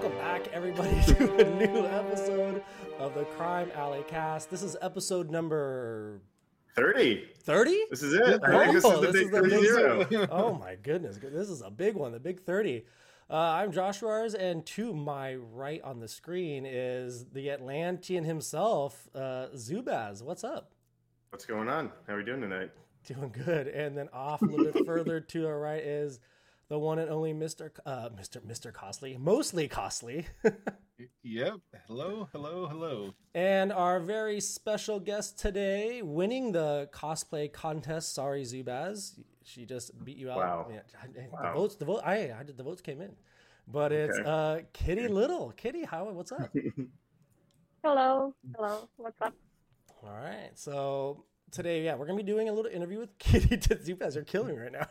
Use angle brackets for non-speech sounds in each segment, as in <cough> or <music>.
welcome back, everybody, <laughs> to a new episode of the Crime Alley Cast. This is episode number 30. 30? This is it. Oh, this is the this big is the 30 big zero. <laughs> oh my goodness, this is a big one, the big 30. Uh, I'm Josh Roars, and to my right on the screen is the Atlantean himself, uh, Zubaz. What's up? What's going on? How are we doing tonight? Doing good. And then off a little bit further to our right is the one and only Mr. Uh, Mr. Mr. Costly, mostly costly, <laughs> Yep. Hello, hello, hello. and our very special guest today, winning the cosplay contest. Sorry, Zubaz, she just beat you out. Wow. Yeah, I- I- Wow. The votes, the vote, I, I did the votes came in, but it's Okay. uh, Kitti Little. Kitti, how? What's up? <laughs> Hello, hello, what's up? All right, so today, yeah, we're gonna be doing a little interview with <laughs> Kitti Zubaz. You're killing me right now.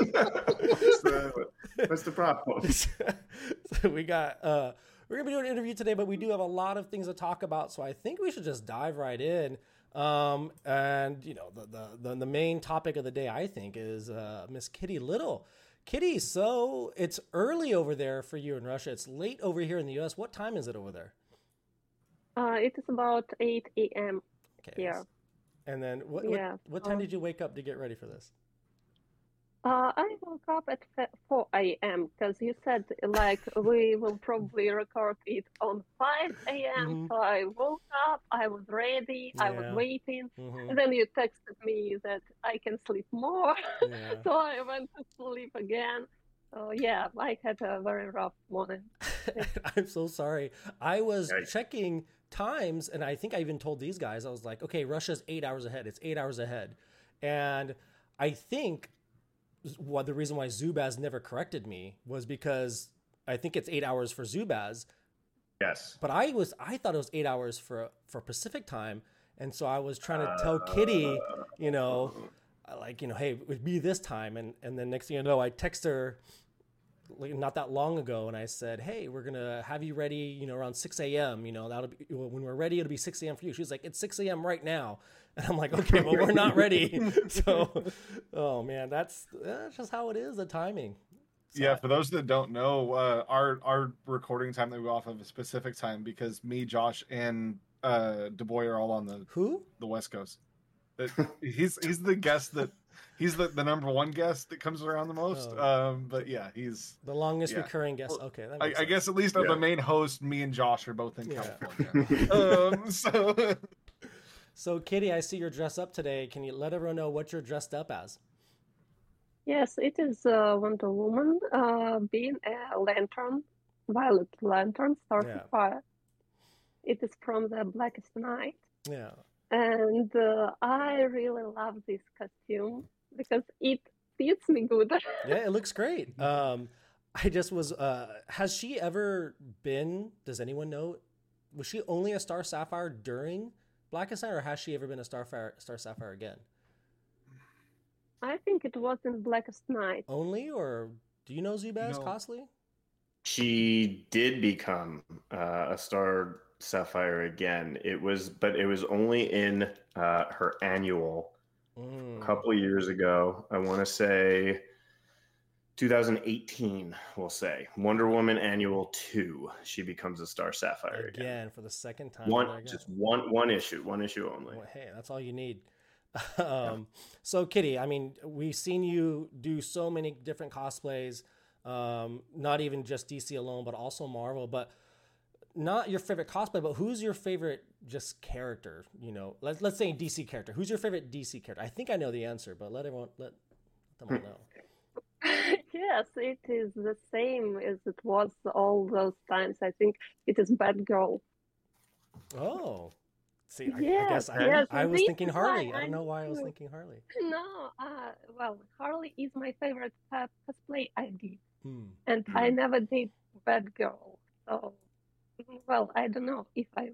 what's, the, what's the problem? <laughs> so we got uh we're gonna be doing an interview today but we do have a lot of things to talk about so i think we should just dive right in um and you know the the the, the main topic of the day i think is uh miss kitti little kitti so it's early over there for you in russia it's late over here in the us what time is it over there Uh, it is about 8 a.m. okay Yeah. And then what Yeah, what, what time um, did you wake up to get ready for this Uh, I woke up at 4 a.m. because you said like we will probably record it on 5 a.m. Mhm. So I woke up, I was ready, I was Yeah. waiting, Mhm. and then you texted me that I can sleep more. Yeah. <laughs> so I went to sleep again. So yeah, I had a very rough morning. <laughs> I'm so sorry. I was Yikes. checking times, and I think I even told these guys, I was like, okay, Russia's eight hours ahead. It's eight hours ahead. And I think what the reason why Zubaz never corrected me was because I think it's eight hours for Zubaz, Yes. but I was I thought it was eight hours for for Pacific time, and so I was trying to uh, tell Kitti, you know, like you know, hey, it would be this time, and and then next thing you know, I text her not that long ago, and I said, hey, we're gonna have you ready, you know, around six a.m. You know, that'll be when we're ready, it'll be six a.m. for you. She's like, it's six a.m. right now, <laughs> and I'm like, okay, well, we're not ready. <laughs> <laughs> so, oh man, that's that's just how it is, the timing. So yeah, for those that don't know, uh, our our recording time that we go off of a specific time because me, Josh, and uh DaBoy are all on the who? the West Coast. He's he's the guest that he's the, the number one guest that comes around the most. Oh. Um, but yeah, he's The longest Yeah. recurring guest. Well, okay, that I, makes I sense. guess at least of Yeah. the main host, me and Josh are both in Yeah. California. <laughs> um, so <laughs> So, Kitti, I see you're dressed up today. Can you let everyone know what you're dressed up as? Yes, it is uh, Wonder Woman uh, being a lantern, violet lantern, starting Yeah. fire. It is from the Blackest Night. Yeah. And uh, I really love this costume because it fits me good. <laughs> Yeah, it looks great. Um, I just was. Uh, has she ever been? Does anyone know? Was she only a Star Sapphire during Blackest Night, or has she ever been a Starfire, Star Sapphire again? I think it was in Blackest Night. Only, or do you know Zubaz No. Costly? She did become uh, a star sapphire again. It was, but it was only in uh, her annual Mm. a couple of years ago. I want to say 2018. We'll say Wonder Woman annual two. She becomes a star sapphire again. again for the second time. One, just one, one issue, one issue only. Well, hey, that's all you need. <laughs> um, so, Kitti, I mean, we've seen you do so many different cosplays, um, not even just DC alone, but also Marvel. But not your favorite cosplay, but who's your favorite just character? You know, let's let's say DC character. Who's your favorite DC character? I think I know the answer, but let everyone let them all know. <laughs> yes, it is the same as it was all those times. I think it is Batgirl. Oh, see, I, I guess I, yes, I was this thinking Harley. I I don't know why I was thinking Harley. No, uh, well, Harley is my favorite uh, cosplay I did, Hmm. and I Hmm. never did Batgirl. So, well, I don't know if I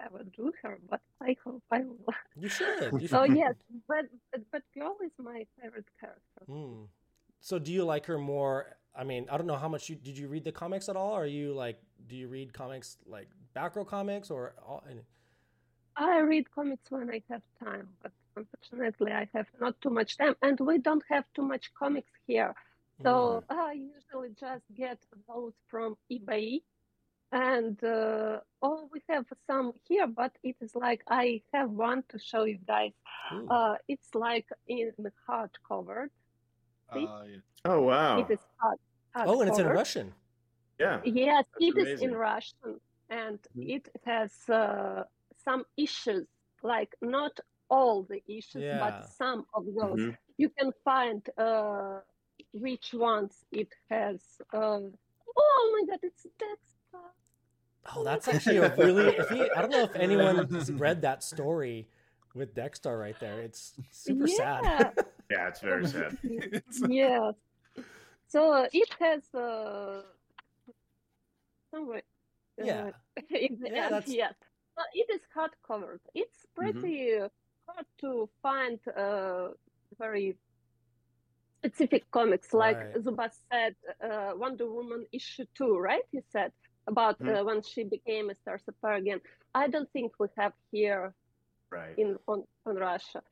ever do her, but I hope I will. You should. You <laughs> should. So yes, but but, but girl is my favorite character. Hmm. So do you like her more? I mean, I don't know how much you did you read the comics at all? Or are you like, do you read comics like Batgirl comics or all? I read comics when I have time, but unfortunately, I have not too much time, and we don't have too much comics here. So I usually just get those from eBay. And uh, oh, we have some here, but it is like I have one to show you guys. Ooh. Uh, it's like in hardcover. See? Uh, yeah. Oh wow. It is hard. oh, and it's in. Russian. Yeah. Yes, That's it is in. Russian, and Mhm. it has uh, some issues, like not all the issues, Yeah. but some of those. Mhm. You can find uh, which ones it has. Uh, oh my God, it's that's. Oh, that's actually a really. If you, I don't know if anyone's read <laughs> that story with Dexter right there. It's super sad. Yeah. <laughs> Yeah, it's very sad. It's- <laughs> yes. So uh, it has uh, somewhere. uh, Yeah. in the Yeah, end, that's- yes. But it is hard covered. It's pretty uh, hard to find uh, very specific comics. Like Right. Zubaz said, uh, Wonder Woman issue two, right? You said about Mhm. uh, when she became a Star Sapphire again. I don't think we have here Right. in on, on Russia,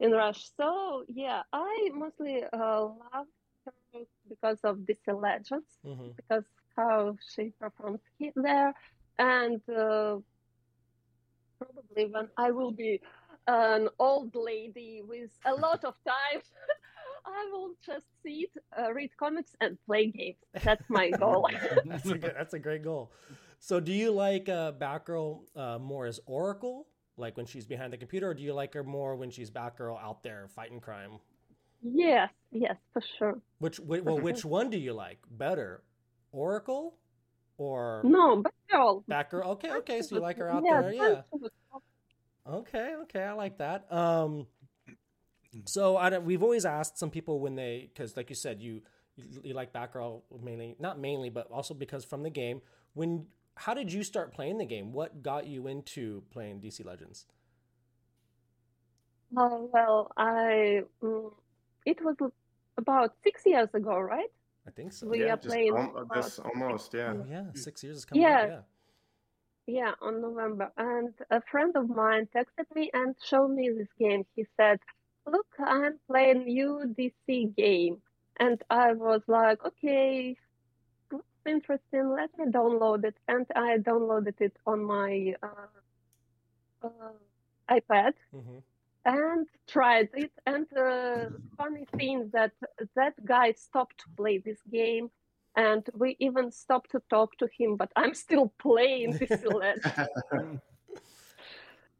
in Russia. So yeah, I mostly uh, love her because of this Legends, Mhm. because how she performs he- there, and uh, probably when I will be an old lady with a lot of time. <laughs> I will just sit, uh, read comics, and play games. That's my <laughs> goal. That's a good, that's a great goal. So, do you like uh, Batgirl uh, more as Oracle, like when she's behind the computer, or do you like her more when she's Batgirl out there fighting crime? yes, yes, for sure. Which, wh- well, which one do you like better, Oracle or No, but girl. Batgirl? Okay, okay, so you like her out Yeah, there, yeah. Okay, okay, I like that. Um, so I don't, we've always asked some people when they, because like you said, you, you you like Batgirl mainly, not mainly, but also because from the game. When how did you start playing the game? What got you into playing DC Legends? Oh, well, I mm, it was about six years ago, right? I think so. We yeah, are playing al- about- this almost, yeah. Oh, yeah, six years is coming. Yeah. up, yeah. Yeah, on November. And a friend of mine texted me and showed me this game. He said, Look, I'm playing UDC game. And I was like, Okay, looks interesting. Let me download it. And I downloaded it on my uh, uh, iPad hmm and tried it. And uh, funny thing that that guy stopped to play this game. And we even stopped to talk to him, but I'm still playing this <laughs> Legends. <laughs>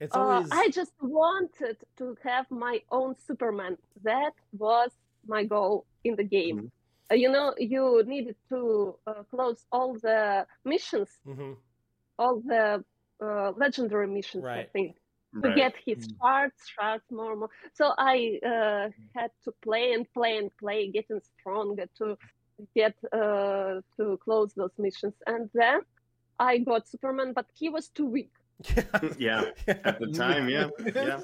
It's Uh, I just wanted to have my own Superman. That was my goal in the game. Mm-hmm. Uh, you know, you needed to uh, close all the missions, Mhm. all the uh, legendary missions, I think, to Right. get his Mm. shards, shards more, more. So I uh, had to play and play and play, getting stronger to get uh, to close those missions. And then I got Superman, but he was too weak. <laughs> yeah, at the time, yeah, yeah.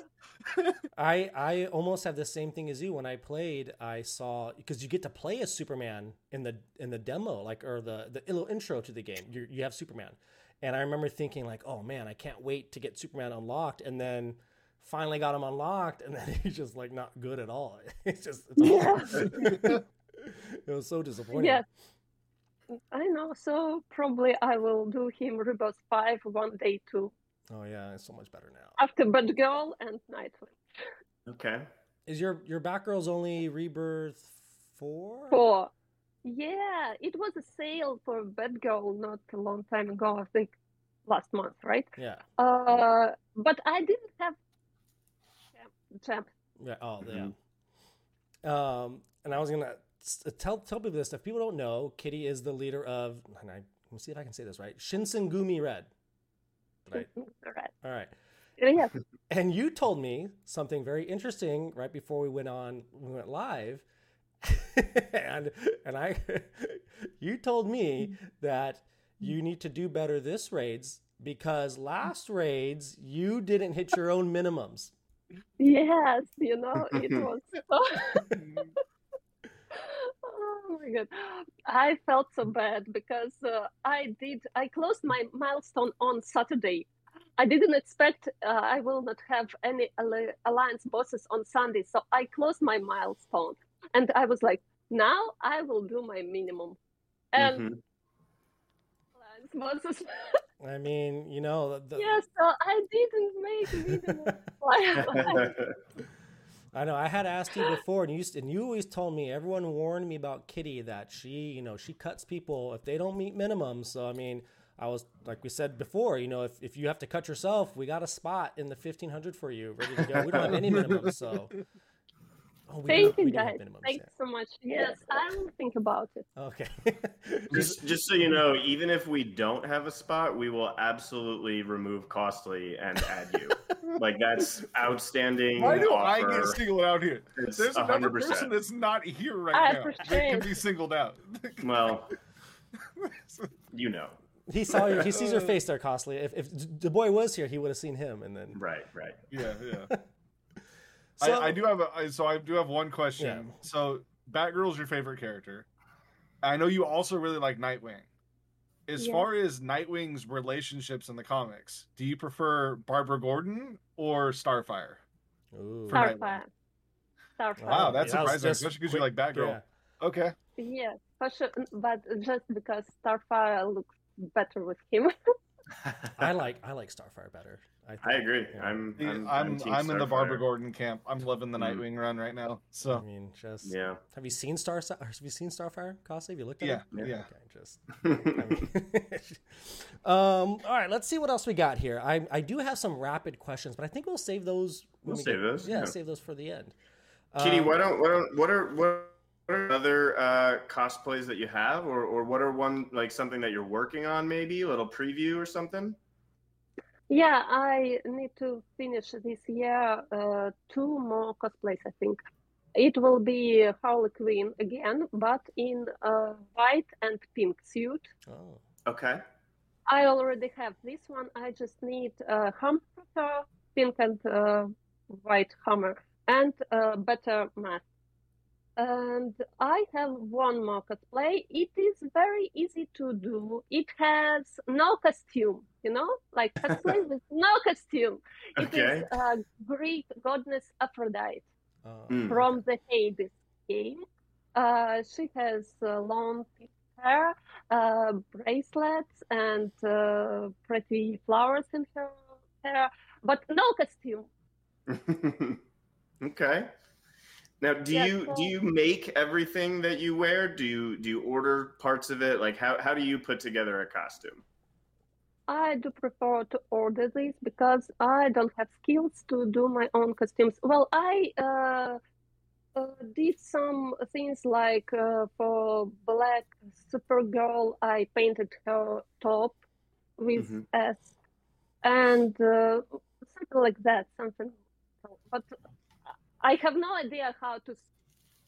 <laughs> I I almost have the same thing as you. When I played, I saw because you get to play as Superman in the in the demo, like or the the little intro to the game. You you have Superman, and I remember thinking like, oh man, I can't wait to get Superman unlocked, and then finally got him unlocked, and then <laughs> he's just like not good at all. It's just it's awful. it was so disappointing. Yeah. I know. So probably I will do him Rebirth 5 one day too. Oh yeah, it's so much better now. After Batgirl and Nightwing. Okay. Is your your Batgirl's only rebirth four? For yeah, it was a sale for Batgirl not a long time ago, I think last month, right? Yeah. Uh but I didn't have Champ. Champ. Yeah. Oh, yeah. Um, and I was gonna tell tell people this. If people don't know, Kitty is the leader of. And I, let me see if I can say this right. Shinsengumi Red. Right. <laughs> Right. All right. Yes. <laughs> And you told me something very interesting right before we went on. We went live. <laughs> and and I, you told me that you need to do better this raids because last raids you didn't hit your own minimums. Yes, you know, it was so my god. I felt so bad because uh, I did I closed my milestone on Saturday. I didn't expect uh, I will not have any alliance bosses on Sunday, so I closed my milestone and I was like, Now I will do my minimum. And Mhm. plans I mean, you know, the, yeah, so I didn't make minimum. <laughs> <laughs> I know I had asked you before, and you and you always told me everyone warned me about Kitti that she, you know, she cuts people if they don't meet minimums. So I mean, I was like we said before, you know, if, if you have to cut yourself, we got a spot in the fifteen hundred for you, ready to go. We don't have any minimums, so. Oh, we Thank have- you do guys. minimums, Thanks so much. Yes, I will think about it. Okay. <laughs> just, just so you know, even if we don't have a spot, we will absolutely remove costly and add you. <laughs> like that's outstanding. Why do I get singled out here? It's There's another 100%. person that's not here right I now that can be singled out. <laughs> Well, you know. he saw your, he sees your face there, costly. If if the boy was here, he would have seen him, and then. Right, right. yeah, yeah. So, I, I do have a I- so I do have one question. Yeah. So Batgirl's your favorite character. I know you also really like Nightwing. As Yeah. far as Nightwing's relationships in the comics, do you prefer Barbara Gordon or Starfire? Ooh. For Nightwing. Starfire. Starfire. Wow, that's that was surprising, just especially 'cause you like Batgirl. yeah. Okay. Yes, for sure. But just because Starfire looks better with him. <laughs> <laughs> I like I like Starfire better. I, I agree. Yeah. I'm I'm I'm, I'm, I'm in the Barbara Gordon camp. I'm loving the Mm. Nightwing run right now. <laughs> So I mean, just Yeah. Have you seen Star? <laughs> Have you seen Starfire? Costly? Have you looked at yeah, it? yeah. Okay, just. <laughs> I mean, um, all right, let's see what else we got here. I I do have some rapid questions, but I think we'll save those. when We'll we save get- those, Yeah, yeah. save those for the end. Kitti, Um, why don't what don't what are what are other uh, cosplays that you have, or or what are one like something that you're working on? Maybe a little preview or something. Yeah, I need to finish this year uh, two more cosplays, I think. It will be Harley Quinn again, but in a white and pink suit. Oh, Okay. I already have this one. I just need a hammer, pink and uh, white hammer, and a better mask. And I have one more cosplay. It is very easy to do. It has no costume, you know, like <laughs> cosplay with no costume. It is Okay. uh, Greek goddess Aphrodite uh, from the Hades game. Uh, she has uh, long hair, uh, bracelets, and uh, pretty flowers in her hair, but no costume. <laughs> okay. Now, do Yeah, you so- do you make everything that you wear? Do you do you order parts of it? Like how how do you put together a costume? I do prefer to order these because I don't have skills to do my own costumes. Well, I uh, uh, did some things like uh, for Black Supergirl, I painted her top with Mhm. S, and uh, something like that. Something, but I have no idea how to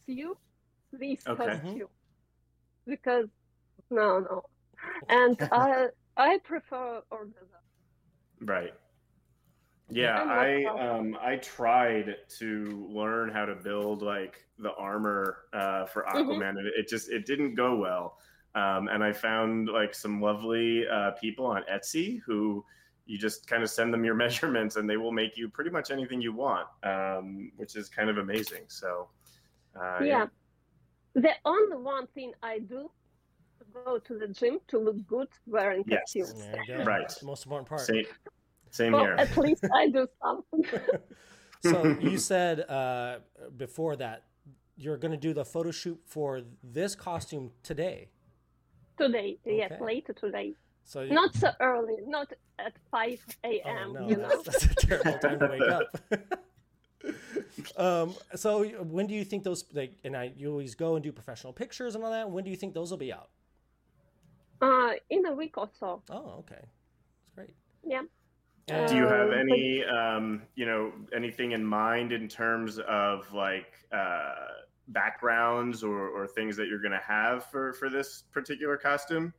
sew this Okay. Costume because no, no, and <laughs> I I prefer order them. Right. Yeah, I um I tried to learn how to build like the armor uh, for Mhm. Aquaman, and it just it didn't go well. Um, and I found like some lovely uh, people on Etsy who you just kind of send them your <laughs> measurements, and they will make you pretty much anything you want, um, which is kind of amazing. So, uh, yeah. The only one thing I do to go to the gym to look good wearing Yes. costumes. there you. Right. That's the most important part. same, same Well, here. at least I do <laughs> something. <laughs> so you said uh, before that you're going to do the photo shoot for this costume today. today, yes, later today. So you- Not so early, not at 5 Oh, a.m., no, you know. that's, that's a terrible <laughs> time to wake up. <laughs> um, so when do you think those like and I you always go and do professional pictures and all that? When do you think those will be out? Uh, in a week or so. Oh, okay. That's great. Yeah. And- Do you have Um, any, um, you know, anything in mind in terms of like uh, backgrounds or, or things that you're going to have for for this particular costume?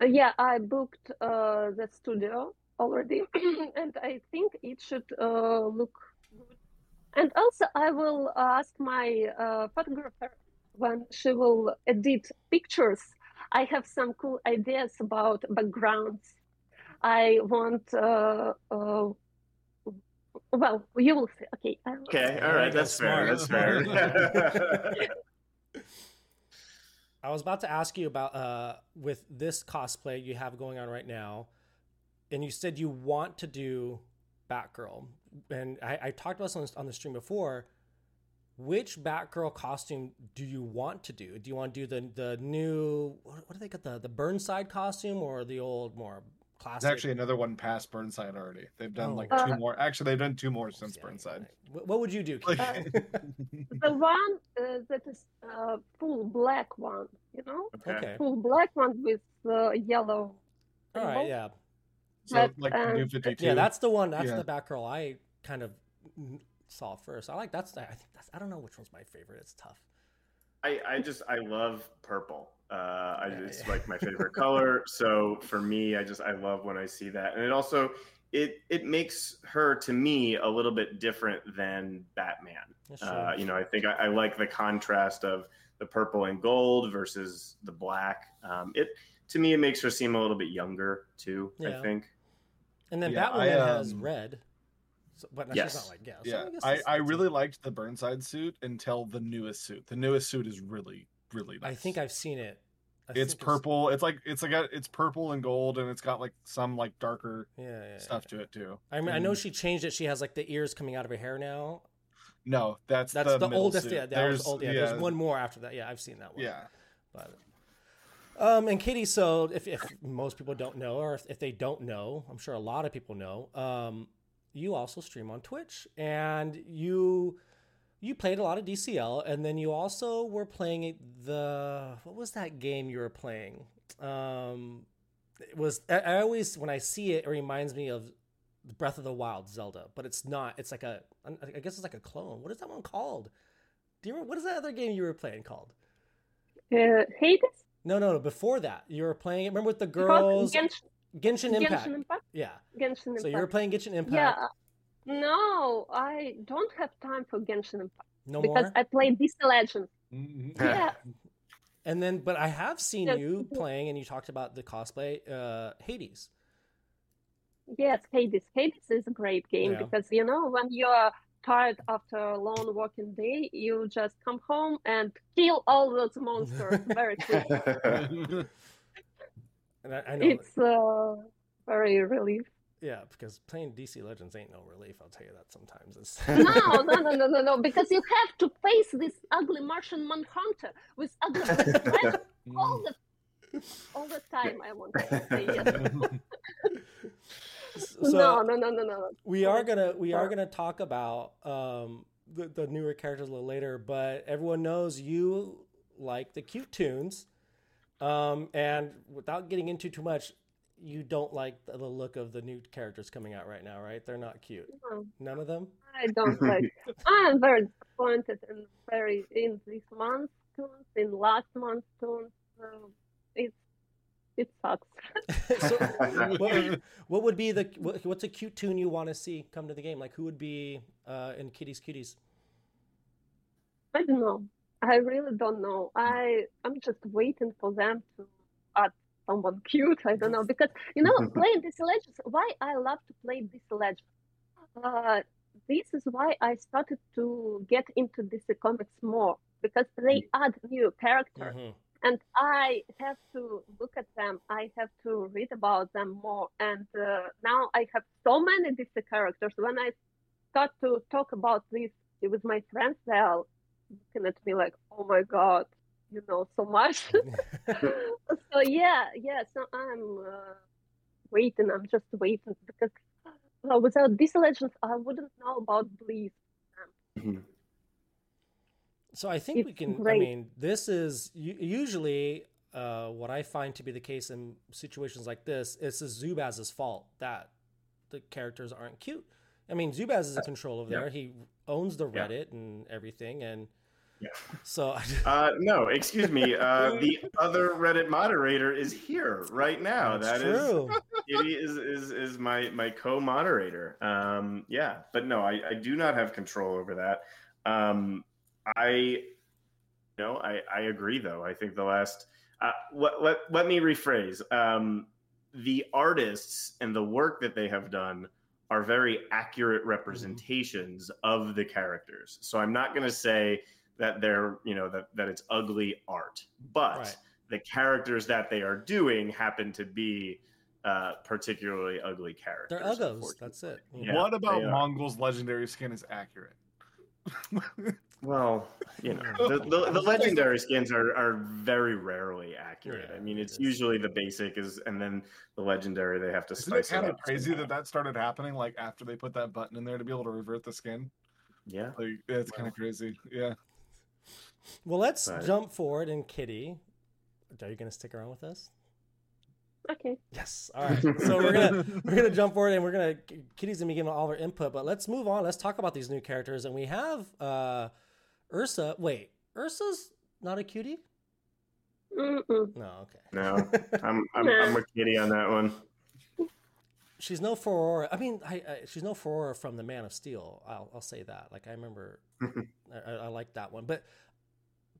Uh, yeah, I booked uh, the studio already, <clears throat> and I think it should uh, look good. And also, I will ask my uh, photographer when she will edit pictures. I have some cool ideas about backgrounds. I want, uh, uh, well, you will see. Okay. Okay, All right. There right, you go, that's fair. That's fair. <laughs> <laughs> I was about to ask you about uh, with this cosplay you have going on right now, and you said you want to do Batgirl, and I, I talked about this on, the stream before. Which Batgirl costume do you want to do? Do you want to do the the new what do they got the the Burnside costume or the old more classic? There's actually another one past Burnside already. They've done Oh. like Uh, two more. Actually, they've done two more since Yeah, Burnside. right. What, what would you do? Like, Keith? <laughs> The one uh, that is uh, full black one, you know, okay. full black one with uh, yellow. All right. symbol. Yeah. so But, like um, new Fifty Two. Yeah, that's the one. That's Yeah. the Batgirl I kind of saw first. I like that's. I think that's. I don't know which one's my favorite. It's tough. I, I just I love purple. Uh, I, Yeah, it's yeah. like my favorite <laughs> color. So for me, I just I love when I see that, and it also it it makes her to me a little bit different than Batman. That's Uh, you know, I think I, I like the contrast of the purple and gold versus the black. Um, it to me it makes her seem a little bit younger too. Yeah. I think. and then yeah, Batwoman I, has um, red. So, but Yes. she's not like yeah. so yeah. guess I, it's- I really liked the Burnside suit until the newest suit. The newest suit is really really nice. I think I've seen it. I it's purple. It's like it's like a, it's purple and gold, and it's got like some like darker Yeah, yeah, yeah. stuff to it too. I mean, I know she changed it. She has like the ears coming out of her hair now. No, that's That's the, middle oldest. suit. Yeah, that was there's old. Yeah, there's one more after that. Yeah, I've seen that one. Yeah, But um, and Katie, so if, if most people don't know, or if, if they don't know, I'm sure a lot of people know. Um, you also stream on Twitch, and you you played a lot of DCL, and then you also were playing the what was that game you were playing? Um, it was I, I always when I see it, it reminds me of Breath of the Wild Zelda, but it's not. It's like a I guess it's like a clone. What is that one called? Do you remember what is that other game you were playing called? Uh, Hades? No, no, no. Before that, you were playing. It remember with the girls, Genshin, Genshin Impact. Genshin Impact? Yeah. Genshin Impact. So you were playing Genshin Impact. Yeah. No, I don't have time for Genshin Impact No because more. I play DC Legends. Mhm. Yeah. <laughs> And then, but I have seen Yes. you playing, and you talked about the cosplay, uh, Hades. Yes, Hades. Hades is a great game Yeah. because you know when you're tired after a long working day, you just come home and kill all those monsters very quickly. <laughs> <laughs> And I, I know, it's uh, very relief. yeah, because playing DC Legends ain't no relief. I'll tell you that sometimes. It's <laughs> No, no, no, no, no, no, because you have to face this ugly Martian manhunter with ugly friends all the all the time. I want to say yes. <laughs> so no, no, no, no, no. we are gonna we are gonna talk about um the, the newer characters a little later, but everyone knows you like the cute tunes. Um, and without getting into too much, you don't like the, the look of the new characters coming out right now, right? They're not cute. no. None of them. I don't like. I'm very disappointed in very in this month's tunes, in last month's tunes. So it's it sucks. <laughs> <laughs> so, what, what would be the what, what's a cute tune you want to see come to the game? Like who would be uh, in Kitti's Cuties? I don't know. I really don't know. I I'm just waiting for them to add someone <laughs> cute. I don't know because you know <laughs> playing DC Legends. Why I love to play DC Legends. Uh, this is why I started to get into DC Comics more because they add new characters. Mhm. and I have to look at them. I have to read about them more. And uh, now I have so many DC characters. When I start to talk about this with my friends, they're looking at me like, "Oh my god, you know so much." <laughs> so yeah, yeah. So I'm uh, waiting. I'm just waiting because uh, without these Legends, I wouldn't know about Bleed. So I think we It's can. I mean, this is usually uh, what I find to be the case in situations like this. It's Zubaz's fault that the characters aren't cute. I mean, Zubaz is in control of Yeah. there. He owns the Yeah. Reddit and everything, and Yeah. so Uh, no, excuse me. Uh, <laughs> the other Reddit moderator is here right now. that's That is true. Kitti is, is is my my co-moderator. Um, yeah, but no, I, I do not have control over that. Um, I no, I, I agree though. I think the last uh, let, let let me rephrase. Um, the artists and the work that they have done are very accurate representations of the characters. So I'm not going to say that they're you know that that it's ugly art, but Right. the characters that they are doing happen to be uh, particularly ugly characters. They're uggos. unfortunately. That's it. Yeah, what about. Mongul's legendary skin is accurate? Well, you know, the, the, the legendary skins are, are very rarely accurate. Yeah, I mean, it's is. usually the basic is, and then the legendary they have to Isn't it spice it kind of up crazy that that started happening like after they put that button in there to be able to revert the skin? Yeah. Like it's kind of crazy. Yeah. Well, let's Right. jump forward and Kitti. Are you going to stick around with us? Okay. Yes. All right. So we're gonna <laughs> we're gonna jump forward and we're gonna Kitti's gonna be giving all of our input, but let's move on. Let's talk about these new characters, and we have uh Ursa. Wait, Ursa's not a cutie? Mm-mm. No. Okay. No, <laughs> I'm I'm, I'm with Kitti on that one. she's no Faora. I mean, I, I, she's no Faora from the Man of Steel. I'll, I'll say that. Like I remember, <laughs> I, I, I like that one. But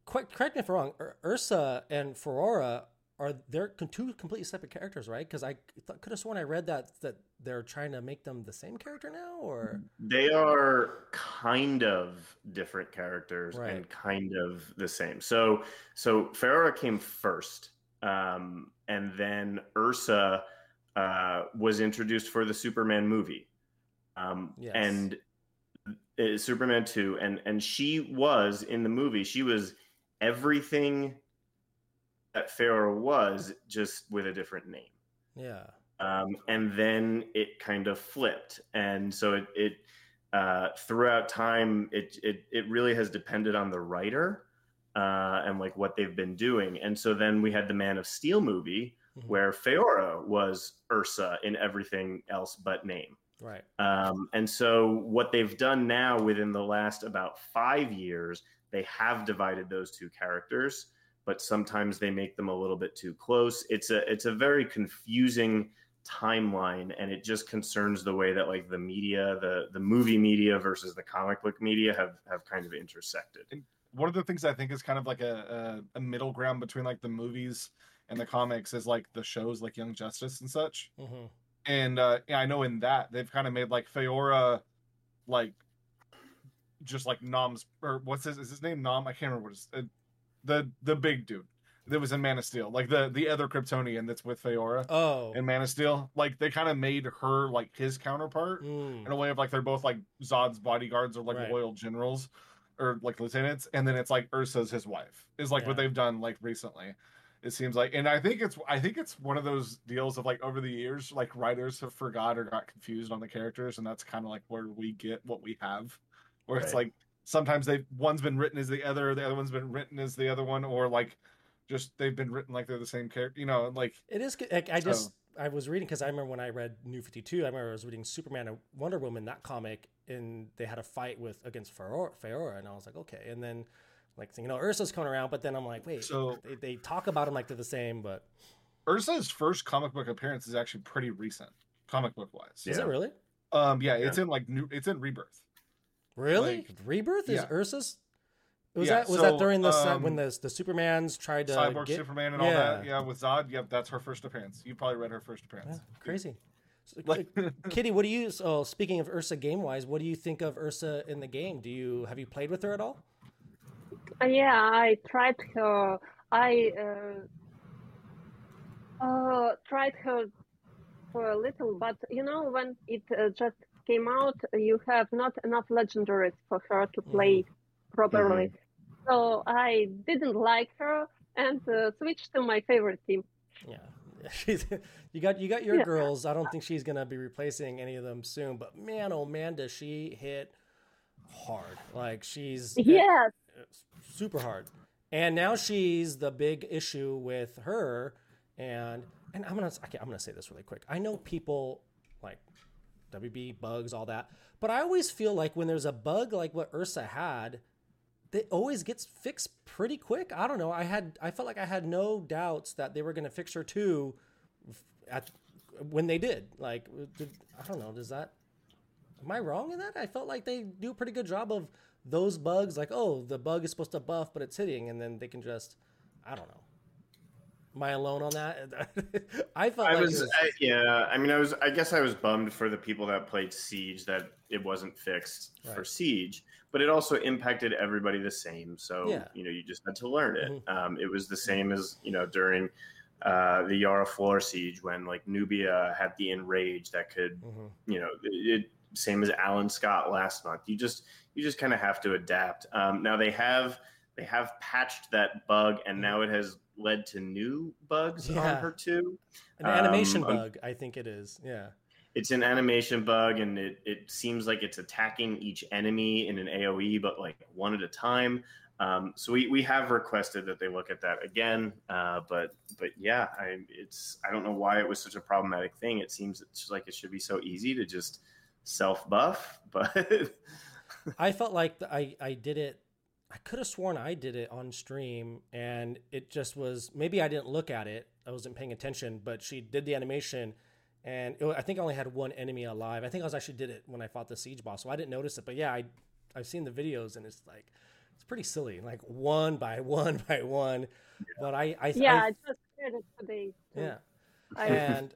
correct, correct me if I'm wrong. Ur- Ursa and Faora are they're two completely separate characters, right? Because I th- could have sworn I read that that they're trying to make them the same character now, or They are kind of different characters Right. and kind of the same. So so Faora came first, um, and then Ursa uh, was introduced for the Superman movie, um, Yes. and uh, Superman two, and and she was in the movie. She was everything that Faora was, just with a different name. Yeah, um, and then it kind of flipped. And so it, it uh, throughout time it, it it really has depended on the writer uh, and like what they've been doing. And so then we had the man of steel movie Mhm. where Faora was ursa in everything else but name. Right, um, and so what they've done now within the last about five years, they have divided those two characters, but sometimes they make them a little bit too close. It's a it's a very confusing timeline, and it just concerns the way that like the media, the the movie media versus the comic book media have have kind of intersected. One of the things I think is kind of like a, a, a middle ground between like the movies and the comics is like the shows like Young Justice and such. hmm And uh yeah, I know in that they've kind of made like Faora like just like Nom's or what's his is his name Nom? I can't remember what his uh, the the big dude that was in Man of Steel, like the the other Kryptonian that's with Faora oh, in Man of Steel. Like they kind of made her like his counterpart mm, in a way of like they're both like Zod's bodyguards or like Right. loyal generals or like lieutenants, and then it's like Ursa's his wife is like what they've done like recently. It seems like, and I think it's I think it's one of those deals of like over the years, like writers have forgot or got confused on the characters, and that's kind of like where we get what we have, where it's like sometimes they one's been written as the other, the other one's been written as the other one, or like just they've been written like they're the same character, you know, like It is. Like, I just So- I was reading because I remember when I read New Fifty Two. I remember I was reading Superman and Wonder Woman that comic, and they had a fight with against Faora, Faora and I was like, okay. And then like you know Ursa's coming around, but then I'm like, wait. So- they, they talk about him like they're the same, but Ursa's first comic book appearance is actually pretty recent, comic book wise. is Yeah. it really? Um, yeah, it's in like new, it's in Rebirth. Really? Like- Rebirth is Yeah. Ursa's. Was Yeah, that was so, that during the um, when the the Supermans tried to Cyborg get Superman and all that. Yeah, with Zod. Yep, that's her first appearance. You probably read her first appearance. Yeah, crazy. So, <laughs> Like, <laughs> Kitti, what do you? So speaking of Ursa game wise, what do you think of Ursa in the game? Do you have you played with her at all? Uh, yeah, I tried her. I uh, uh, tried her for a little, but you know, when it uh, just came out, you have not enough legendaries for her to mm. play properly. Mm-hmm. So I didn't like her and uh, switched to my favorite team. Yeah, <laughs> she's you got you got your Yeah. girls. I don't think she's gonna be replacing any of them soon. But man, oh man, does she hit hard? Like she's uh, yeah, super hard. And now she's the big issue with her. And and I'm gonna okay, I'm gonna say this really quick. I know people like WB bugs, all that, but I always feel like when there's a bug like what Ursa had, it always gets fixed pretty quick. I don't know. I had I felt like I had no doubts that they were gonna fix her too, at when they did. Like did, I don't know. Does that Am I wrong in that? I felt like they do a pretty good job of those bugs. Like, oh, the bug is supposed to buff, but it's hitting, and then they can just, I don't know. Am I alone on that? <laughs> I felt I like was, was, I, yeah. I mean, I was. I guess I was bummed for the people that played Siege that it wasn't fixed for Siege. but it also impacted everybody the same. So Yeah. you know, you just had to learn it. Mhm. Um, it was the same as you know during uh, the Yara Flor siege when like Nubia had the enrage that could Mhm. you know it same as Alan Scott last month. You just you just kind of have to adapt. Um, now they have they have patched that bug, and now it has led to new bugs Yeah. on her too. An animation Um, bug, I think it is. Yeah. It's an animation bug, and it it seems like it's attacking each enemy in an AOE, but like one at a time. Um, so we, we have requested that they look at that again, uh, but but yeah, I it's I don't know why it was such a problematic thing. It seems it's like it should be so easy to just self buff, <laughs> but I felt like I I did it. I could have sworn I did it on stream, and it just was maybe I didn't look at it. I wasn't paying attention, but she did the animation, and it, I think I only had one enemy alive. I think I was actually did it when I fought the siege boss, so I didn't notice it. But yeah, I I've seen the videos, and it's like it's pretty silly, like one by <laughs> one by one. But I I Yeah, I, just today. too. yeah. I, and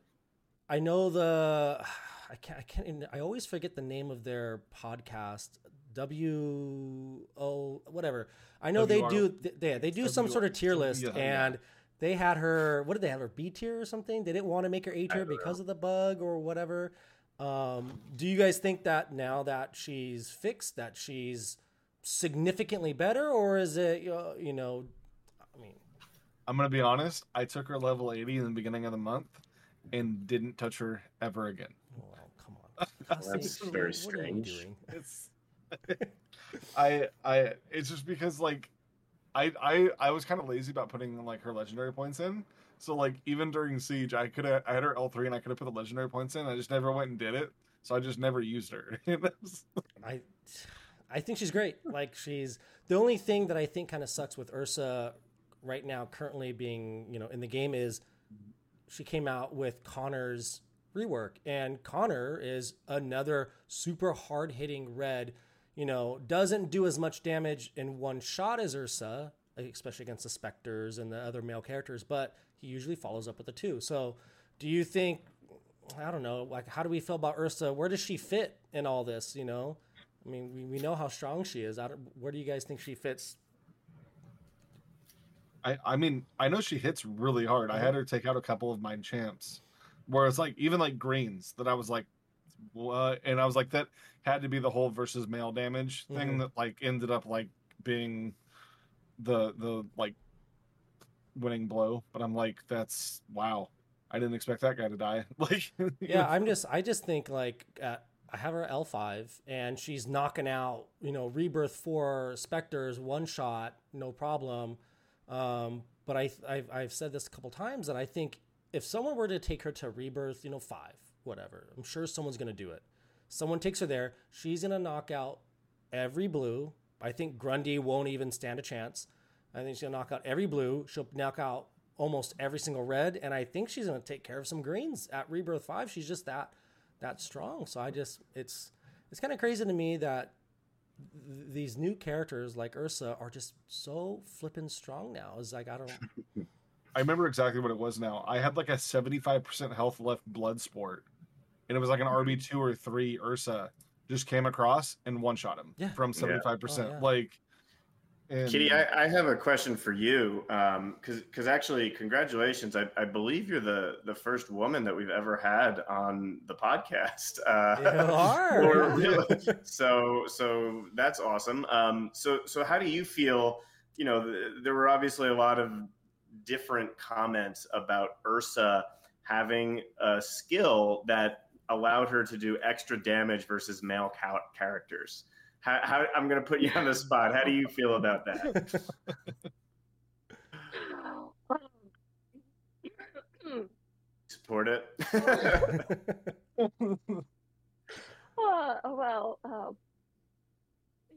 I know the <sighs> I can't I can't I always forget the name of their podcast W O whatever I know they WR do they they do some sort of tier list yeah. and they had her what did they have her B tier or something they didn't want to make her A tier don't because of the bug or whatever um, do you guys think that now that she's fixed that she's significantly better or is it uh, you know I mean I'm gonna be honest. I took her level 80 in the beginning of the month, and didn't touch her ever again. well come on That's Cassie, very what are you strange. doing? It's <laughs> I I it's just because like I I I was kind of lazy about putting like her legendary points in. So like even during siege, I could have I had her L three and I could have put the legendary points in. I just never went and did it. So I just never used her. <laughs> I I think she's great. Like she's the only thing that I think kind of sucks with Ursa right now currently being, you know, in the game is she came out with Connor's rework and Connor is another super hard-hitting red, you know, doesn't do as much damage in one shot as Ursa, especially against the specters and the other male characters, but he usually follows up with a two. So, do you think I don't know, like how do we feel about Ursa? Where does she fit in all this, you know? I mean, we, we know how strong she is. Where do you guys think she fits? I I mean I know she hits really hard. I mm-hmm. had her take out a couple of my champs, where it's like even like greens that I was like, And I was like that had to be the whole versus male damage thing Mhm. that like ended up like being the the like winning blow. But I'm like that's wow. I didn't expect that guy to die. <laughs> Like Yeah, I'm just, I just think like uh, I have her L5 and she's knocking out, you know, Rebirth 4 Spectres one shot, no problem. Um, but I, I've, I've said this a couple times that I think if someone were to take her to Rebirth, you know, 5, whatever, I'm sure someone's going to do it. Someone takes her there, she's going to knock out every blue. I think Grundy won't even stand a chance. I think she'll knock out every blue. She'll knock out almost every single red, and I think she's going to take care of some greens at Rebirth Five. She's just that that strong. So I just it's it's kind of crazy to me that th- these new characters like Ursa are just so flippin' strong now. It's like I don't. <laughs> I remember exactly what it was now. I had like a 75% health left Bloodsport. And it was like an RB2 or 3 Ursa just came across and one shot him Yeah. from 75%. Oh. Like and Kitti, I, I have a question for you. Um, cause, cause actually, congratulations. I, I believe you're the, the first woman that we've ever had on the podcast. Uh, You <laughs> are. or- <laughs> so, so that's awesome. Um, so, so how do you feel? You know, th- there were obviously a lot of different comments about Ursa having a skill that allowed her to do extra damage versus male ca- characters. How, how, I'm going to put you on the spot. How do you feel about that? <laughs> Support it. <laughs> Uh, well, uh,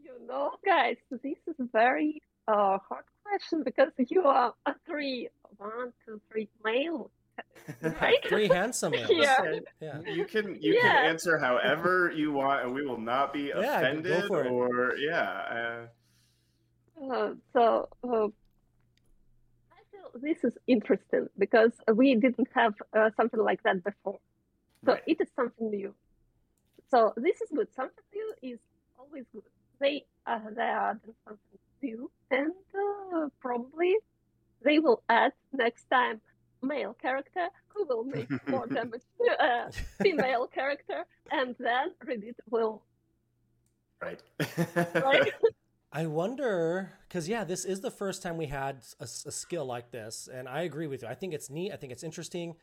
you know, guys, this is a very uh, hard question because you are a three, one, two, three male, right? Three handsome males. Yeah. Yeah. you can you Yeah. can answer however you want, and we will not be Yeah, go offended for it. or yeah. Uh, so uh, I feel this is interesting because we didn't have uh, something like that before. So Right. it is something new. So this is good. Something new is always good. They uh, they are adding something new, and uh, probably they will add next time male character who will make <laughs> more damage to a female character, and then Reddit will Right. right. <laughs> I wonder because yeah, this is the first time we had a, a skill like this, and I agree with you. I think it's neat. I think it's interesting.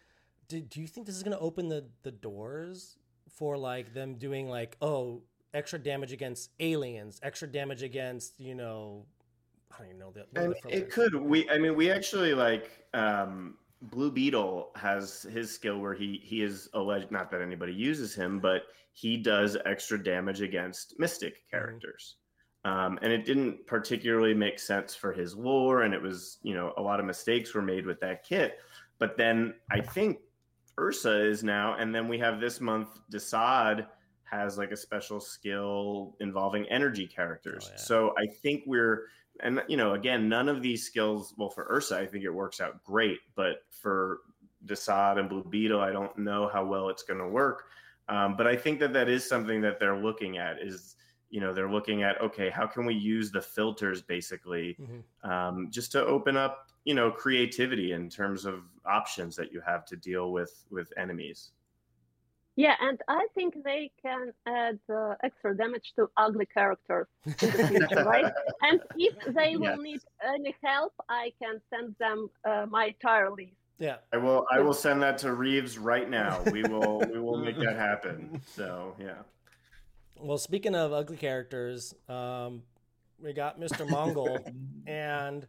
Do, do you think this is going to open the the doors for like them doing like oh extra damage against aliens, extra damage against you know I don't even know the. and it could. We I mean we actually like um, Blue Beetle has his skill where he he is alleged not that anybody uses him, but he does extra damage against mystic characters. Um, and it didn't particularly make sense for his lore, and it was you know a lot of mistakes were made with that kit. But then I think Ursa is now, and then we have this month Desaad has like a special skill involving energy characters. Oh, yeah. So I think we're and you know again none of these skills well for Ursa I think it works out great, but for Desaad and Blue Beetle I don't know how well it's going to work. Um, but I think that that is something that they're looking at is you know they're looking at okay how can we use the filters basically Mhm. um, just to open up you know creativity in terms of options that you have to deal with with enemies Yeah, and I think they can add uh, extra damage to ugly characters in the future, <laughs> right? And if they will Yes. need any help, I can send them uh, my tire list. Yeah, i will i will send that to reeves right now we will we will make that <laughs> happen so yeah Well, speaking of ugly characters, um, we got Mr. Mongul, <laughs> and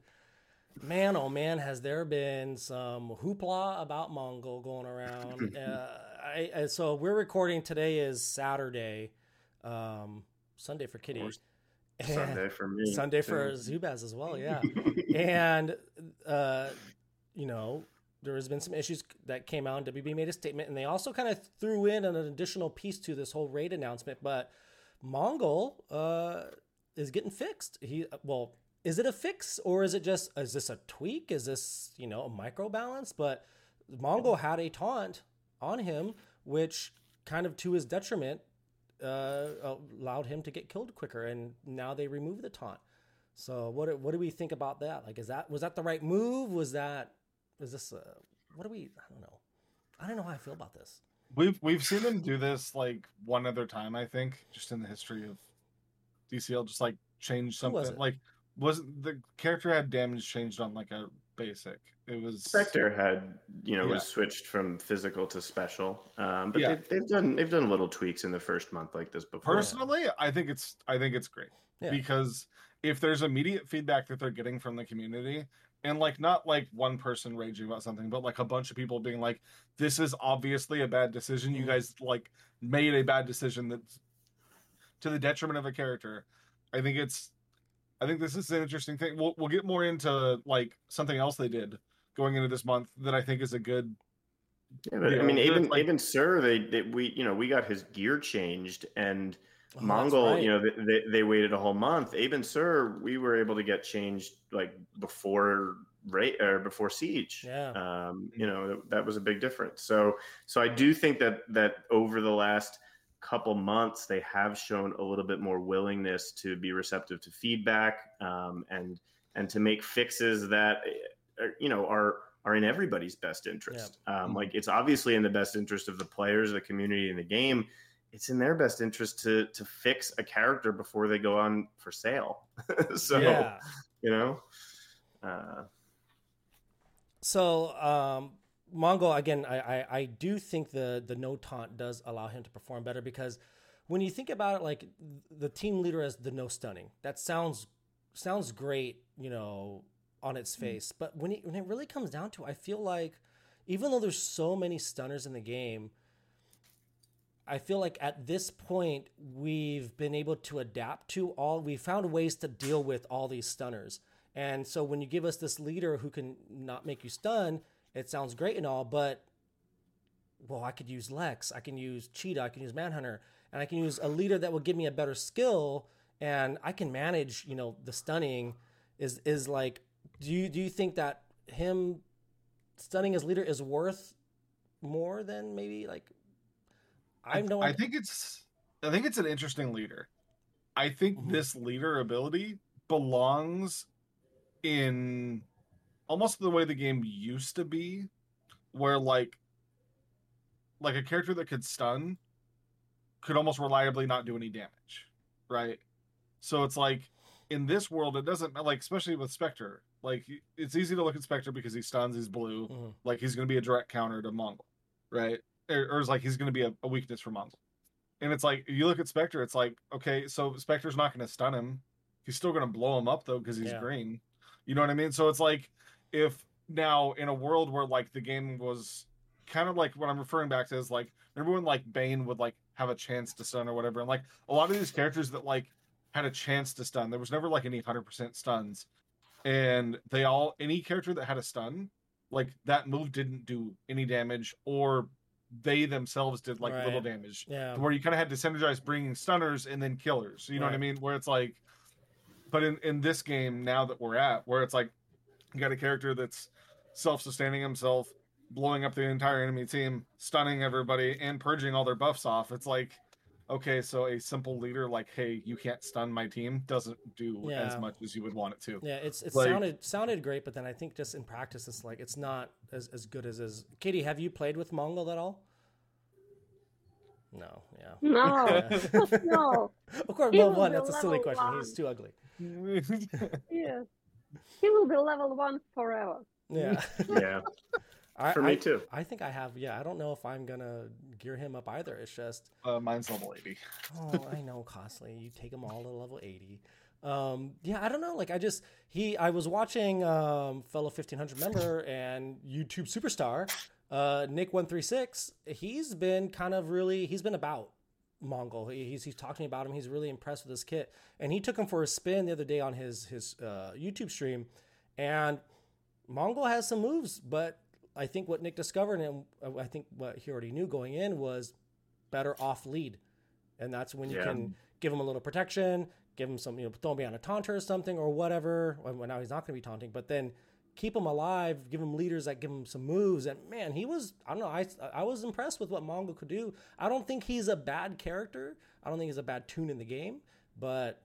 man, oh man, has there been some hoopla about Mongul going around? uh, I, I, so we're recording today is Saturday, um, Sunday for Kitti, <laughs> sunday for me Sunday for. Zubaz as well, yeah. <laughs> and uh, you know there has been some issues that came out and wb made a statement and they also kind of threw in an additional piece to this whole raid announcement but mongul uh, is getting fixed. He well is it a fix or is it just is this a tweak? Is this you know a micro balance but mongul had a taunt on him which kind of to his detriment uh, allowed him to get killed quicker and now they remove the taunt so what do- what do we think about that? Like, is that was that the right move? Was that is this a, what do we? I don't know. I don't know how I feel about this. We've we've seen them do this like one other time, I think, just in the history of DCL. Just like change Who was something. Like wasn't the character had damage changed on like a basic? It was Spectre had, you know, Yeah. was switched from physical to special, um, but Yeah. they've, they've done they've done little tweaks in the first month like this before. Personally, I think it's I think it's great Yeah. because if there's immediate feedback that they're getting from the community, and like not like one person raging about something, but like a bunch of people being like, "This is obviously a bad decision. You Mhm. guys like made a bad decision that's to the detriment of a character." I think it's, I think this is an interesting thing. We'll we'll get more into like something else they did going into this month that I think is a good. Yeah, but you I mean, know, even like- even Sir, they, they we you know we got his gear changed and Oh, Mongul, right. you know, they, they, they waited a whole month. Aben Sir, we were able to get changed like before rate or before siege. Yeah. Um, you know, that, that was a big difference. So so I do think that that over the last couple months they have shown a little bit more willingness to be receptive to feedback um, and and to make fixes that uh, you know are are in everybody's best interest. Um, Mhm. like it's obviously in the best interest of the players, the community, and the game. It's in their best interest to to fix a character before they go on for sale. <laughs> so yeah. you know, uh, So um, Mongul again, I, I I do think the the no taunt does allow him to perform better because when you think about it, like the team leader as the no stunning, that sounds sounds great, you know, on its hmm. face. But when it when it really comes down to, it, I feel like even though there's so many stunners in the game, I feel like at this point we've been able to adapt to all. We found ways to deal with all these stunners. And so when you give us this leader who can not make you stun, it sounds great and all, but well, I could use Lex, I can use Cheetah, I can use Manhunter, and I can use a leader that will give me a better skill, and I can manage, you know, the stunning. Is is like, do you do you think that him stunning as leader is worth more than maybe like? I know. I think it's I think it's an interesting leader I think Mhm. this leader ability belongs in almost the way the game used to be, where like like a character that could stun could almost reliably not do any damage, right? So it's like in this world, it doesn't like, especially with Spectre, like it's easy to look at Spectre because he stuns, he's blue, Mhm. like he's going to be a direct counter to Mongul, right? Or, or it's like he's going to be a, a weakness for Mongul. And it's like you look at Spectre, it's like okay, so Spectre's not going to stun him. He's still going to blow him up though because he's Yeah. green. You know what I mean? So it's like if now in a world where like the game was kind of like what I'm referring back to is like remember when like Bane would like have a chance to stun or whatever, and like a lot of these characters that like had a chance to stun, there was never like any hundred percent stuns, and they all any character that had a stun, like that move didn't do any damage or they themselves did like little damage Yeah. where you kind of had to synergize bringing stunners and then killers. You know what I mean? Where it's like, but in in this game now that we're at, where it's like, you got a character that's self-sustaining himself, blowing up the entire enemy team, stunning everybody, and purging all their buffs off. It's like, okay, so a simple leader like, hey, you can't stun my team, doesn't do as much as you would want it to. Yeah, it's it Like- sounded sounded great, but then I think just in practice, it's like it's not as, as good as as. Kitti, have you played with Mongul at all? No. Yeah. No, Yeah. <laughs> <laughs> no. of course, He well, one, that's a silly question. one. He's too ugly. <laughs> Yes. He will be level one forever. Yeah. <laughs> Yeah, I, for me I, too. I think I have. Yeah, I don't know if I'm gonna gear him up either. It's just, uh, mine's level 80. <laughs> oh, I know, costly. You take them all to level eighty. Um, yeah, I don't know. Like, I just he. I was watching um, fellow fifteen hundred member and YouTube superstar uh, Nick one three six. He's been kind of really. He's been about Mongul. He- He's he's talking about him. He's really impressed with this kit, and he took him for a spin the other day on his his uh, YouTube stream, and Mongul has some moves, but I think what Nick discovered and uh, I think what he already knew going in was better off lead, and that's when you Yeah. can give him a little protection, give him some you know throw him on a taunter or something or whatever. Well, now he's not going to be taunting, but then keep him alive, give him leaders that give him some moves. And man, he was I don't know I I was impressed with what Mongul could do. I don't think he's a bad character. I don't think he's a bad toon in the game, but.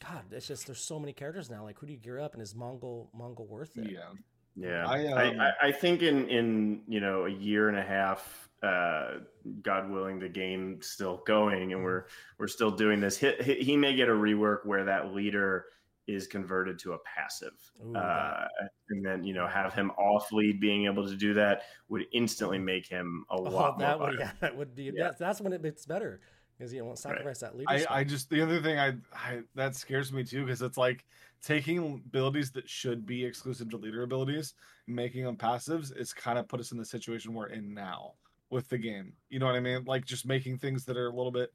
God, it's just there's so many characters now. Like, who do you gear up, and is Mongul Mongul worth it? Yeah. Yeah, I, I, um, I, I think in in you know a year and a half, uh, God willing, the game's still going and we're we're still doing this. He, he, he may get a rework where that leader is converted to a passive, Ooh, uh, and then you know have him off lead. Being able to do that would instantly make him a Oh, lot that more. would, yeah, that would be. Yeah. That's, that's when it, it's better because you don't sacrifice that I. I just the other thing I, I that scares me too because it's like taking abilities that should be exclusive to leader abilities, making them passives. It's kind of put us in the situation we're in now with the game. You know what I mean? Like just making things that are a little bit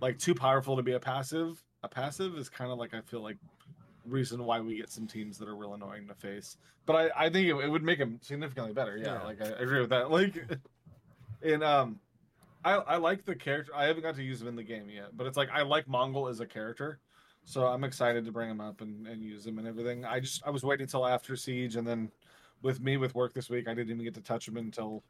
like too powerful to be a passive. A passive is kind of like I feel like reason why we get some teams that are real annoying to face. But I, I think it, it would make them significantly better. Yeah, Yeah. like I, I agree with that. <laughs> Like, and um, I I like the character. I haven't got to use him in the game yet, but it's like I like Mongul as a character, so I'm excited to bring him up and, and use him and everything. I just I was waiting until after Siege, and then with me with work this week, I didn't even get to touch him until,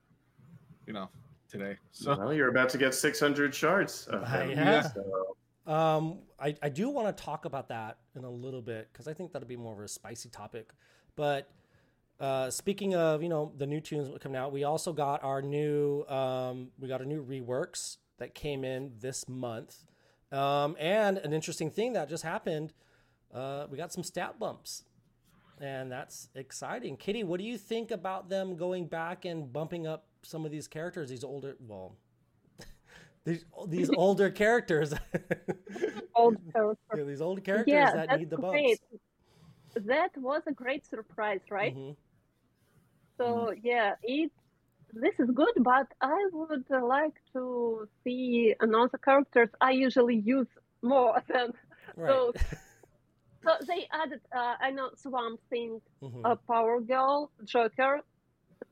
you know, today. So well, you're about to get 600 shards. <laughs> Uh, him, yeah. so- Um, I, I do want to talk about that in a little bit because I think that'll be more of a spicy topic. But uh, speaking of, you know, the new toons coming out, we also got our new, um, we got a new reworks that came in this month. Um, and an interesting thing that just happened, uh, we got some stat bumps. And that's exciting. Kitti, what do you think about them going back and bumping up some of these characters, these older, well, these, these older characters? <laughs> Old. Yeah, these old characters Yeah, that need the bumps. great. That was a great surprise, right? Mhm. So yeah, it this is good, but I would uh, like to see another characters I usually use more <laughs> than Right. So, <laughs> so they added. Uh, I know Swamp Thing, Mhm. uh, Power Girl, Joker.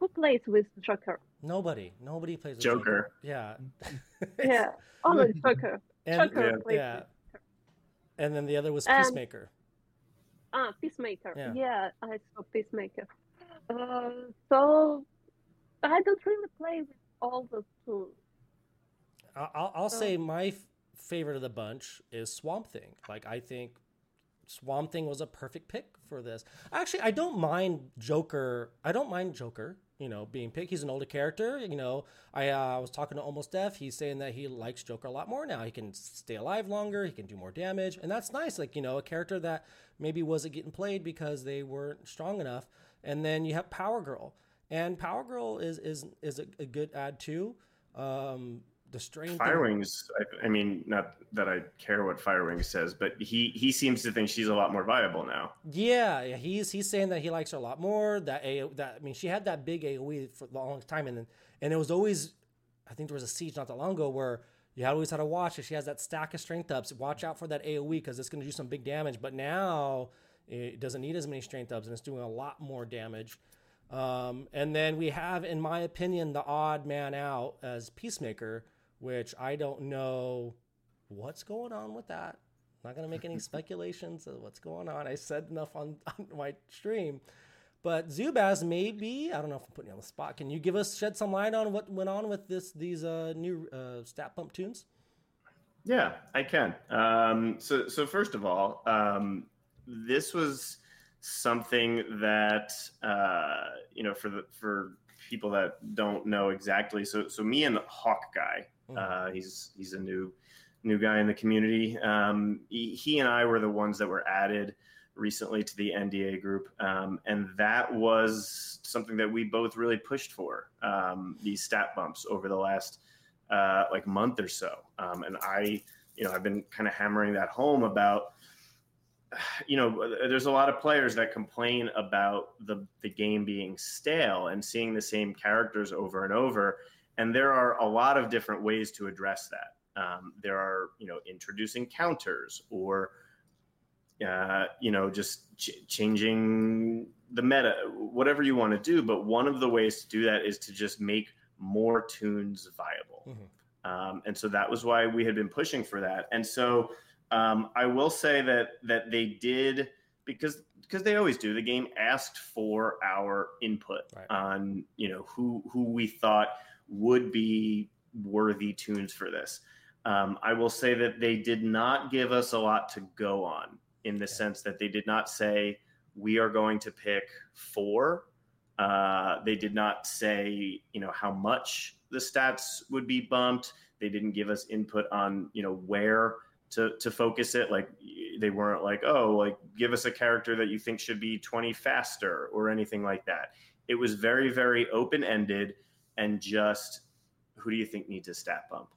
Who plays with Joker? Nobody, nobody plays with Joker. Yeah, <laughs> Yeah, <laughs> only Joker. and Joker yeah, plays yeah. and then the other was And- Peacemaker. Ah, Peacemaker. Yeah. Yeah, I saw Peacemaker. Uh, so I don't really play with all the tools. I- I'll, I'll So- say my f- favorite of the bunch is Swamp Thing. Like I think Swamp Thing was a perfect pick for this. Actually, I don't mind Joker. I don't mind Joker. You know, being picked. He's an older character. You know, I uh, was talking to Almost Deaf. He's saying that he likes Joker a lot more now. He can stay alive longer. He can do more damage, and that's nice. Like you know, a character that maybe wasn't getting played because they weren't strong enough. And then you have Power Girl, and Power Girl is is is a, a good add too. Um, the strain. Firewings. I, I, mean, not that I care what Firewings says, but he he seems to think she's a lot more viable now. Yeah, yeah. He's he's saying that he likes her a lot more. That a that I mean, she had that big AOE for a long time, and and it was always, I think there was a siege not that long ago where you had always had to watch if she has that stack of strength ups. Watch out for that AOE because it's going to do some big damage. But now it doesn't need as many strength ups, and it's doing a lot more damage. Um, and then we have, in my opinion, the odd man out as Peacemaker which I don't know what's going on with that. I'm not going to make any <laughs> speculations of what's going on. I said enough on, <laughs> on my stream. But Zubaz, maybe I don't know if I'm putting you on the spot. Can you give us shed some light on what went on with this these uh, new uh, stat pump toons? Yeah, I can. Um, so, so first of all, um, this was something that uh, you know for the for people that don't know exactly. So, so me and Hawk Guy. Uh, he's he's a new new guy in the community. Um, he, he, and I were the ones that were added recently to the NDA group, um, and that was something that we both really pushed for. Um, these stat bumps over the last uh, like month or so, um, and I, you know, I've been kind of hammering that home about. You know, there's a lot of players that complain about the the game being stale and seeing the same characters over and over and there are a lot of different ways to address that. Um, there are, you know, introducing counters or, uh, you know, just ch- changing the meta, whatever you want to do. But one of the ways to do that is to just make more toons viable. Mm-hmm. Um, and so that was why we had been pushing for that. And so um, I will say that that they did because because they always do. The game asked for our input right. on you know who who we thought would be worthy toons for this. Um, I will say that they did not give us a lot to go on in the sense that they did not say we are going to pick four. Uh, they did not say you know how much the stats would be bumped. They didn't give us input on you know where to to focus it. Like they weren't like oh like give us a character that you think should be 20 faster or anything like that. It was very very open ended and just who do you think needs a stat bump?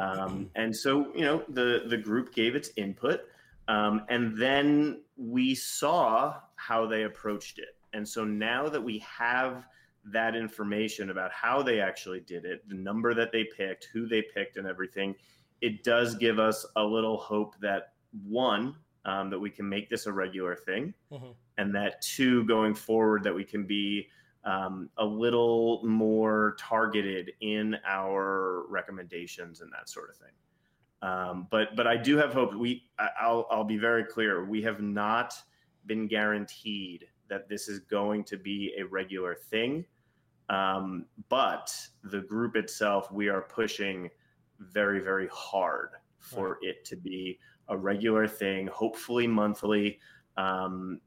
Um, and so, you know, the the group gave its input, um, and then we saw how they approached it. And so now that we have that information about how they actually did it, the number that they picked, who they picked, and everything, it does give us a little hope that one, um, that we can make this a regular thing, mm-hmm. and that two, going forward, that we can be um, a little more targeted in our recommendations and that sort of thing. Um, but but I do have hope. We I'll I'll be very clear. We have not been guaranteed that this is going to be a regular thing. Um, but the group itself, we are pushing very very hard for it to be a regular thing. Hopefully monthly. Um,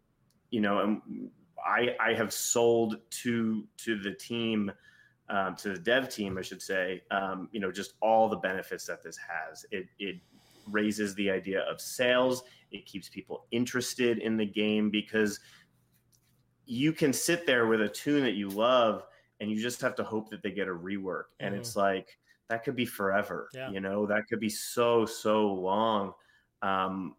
you know, and I, I have sold to to the team, um, to the dev team, I should say, um, you know, just all the benefits that this has. It it raises the idea of sales. It keeps people interested in the game because you can sit there with a toon that you love and you just have to hope that they get a rework. And mm-hmm. it's like that could be forever. Yeah. You know, that could be so so long. Um,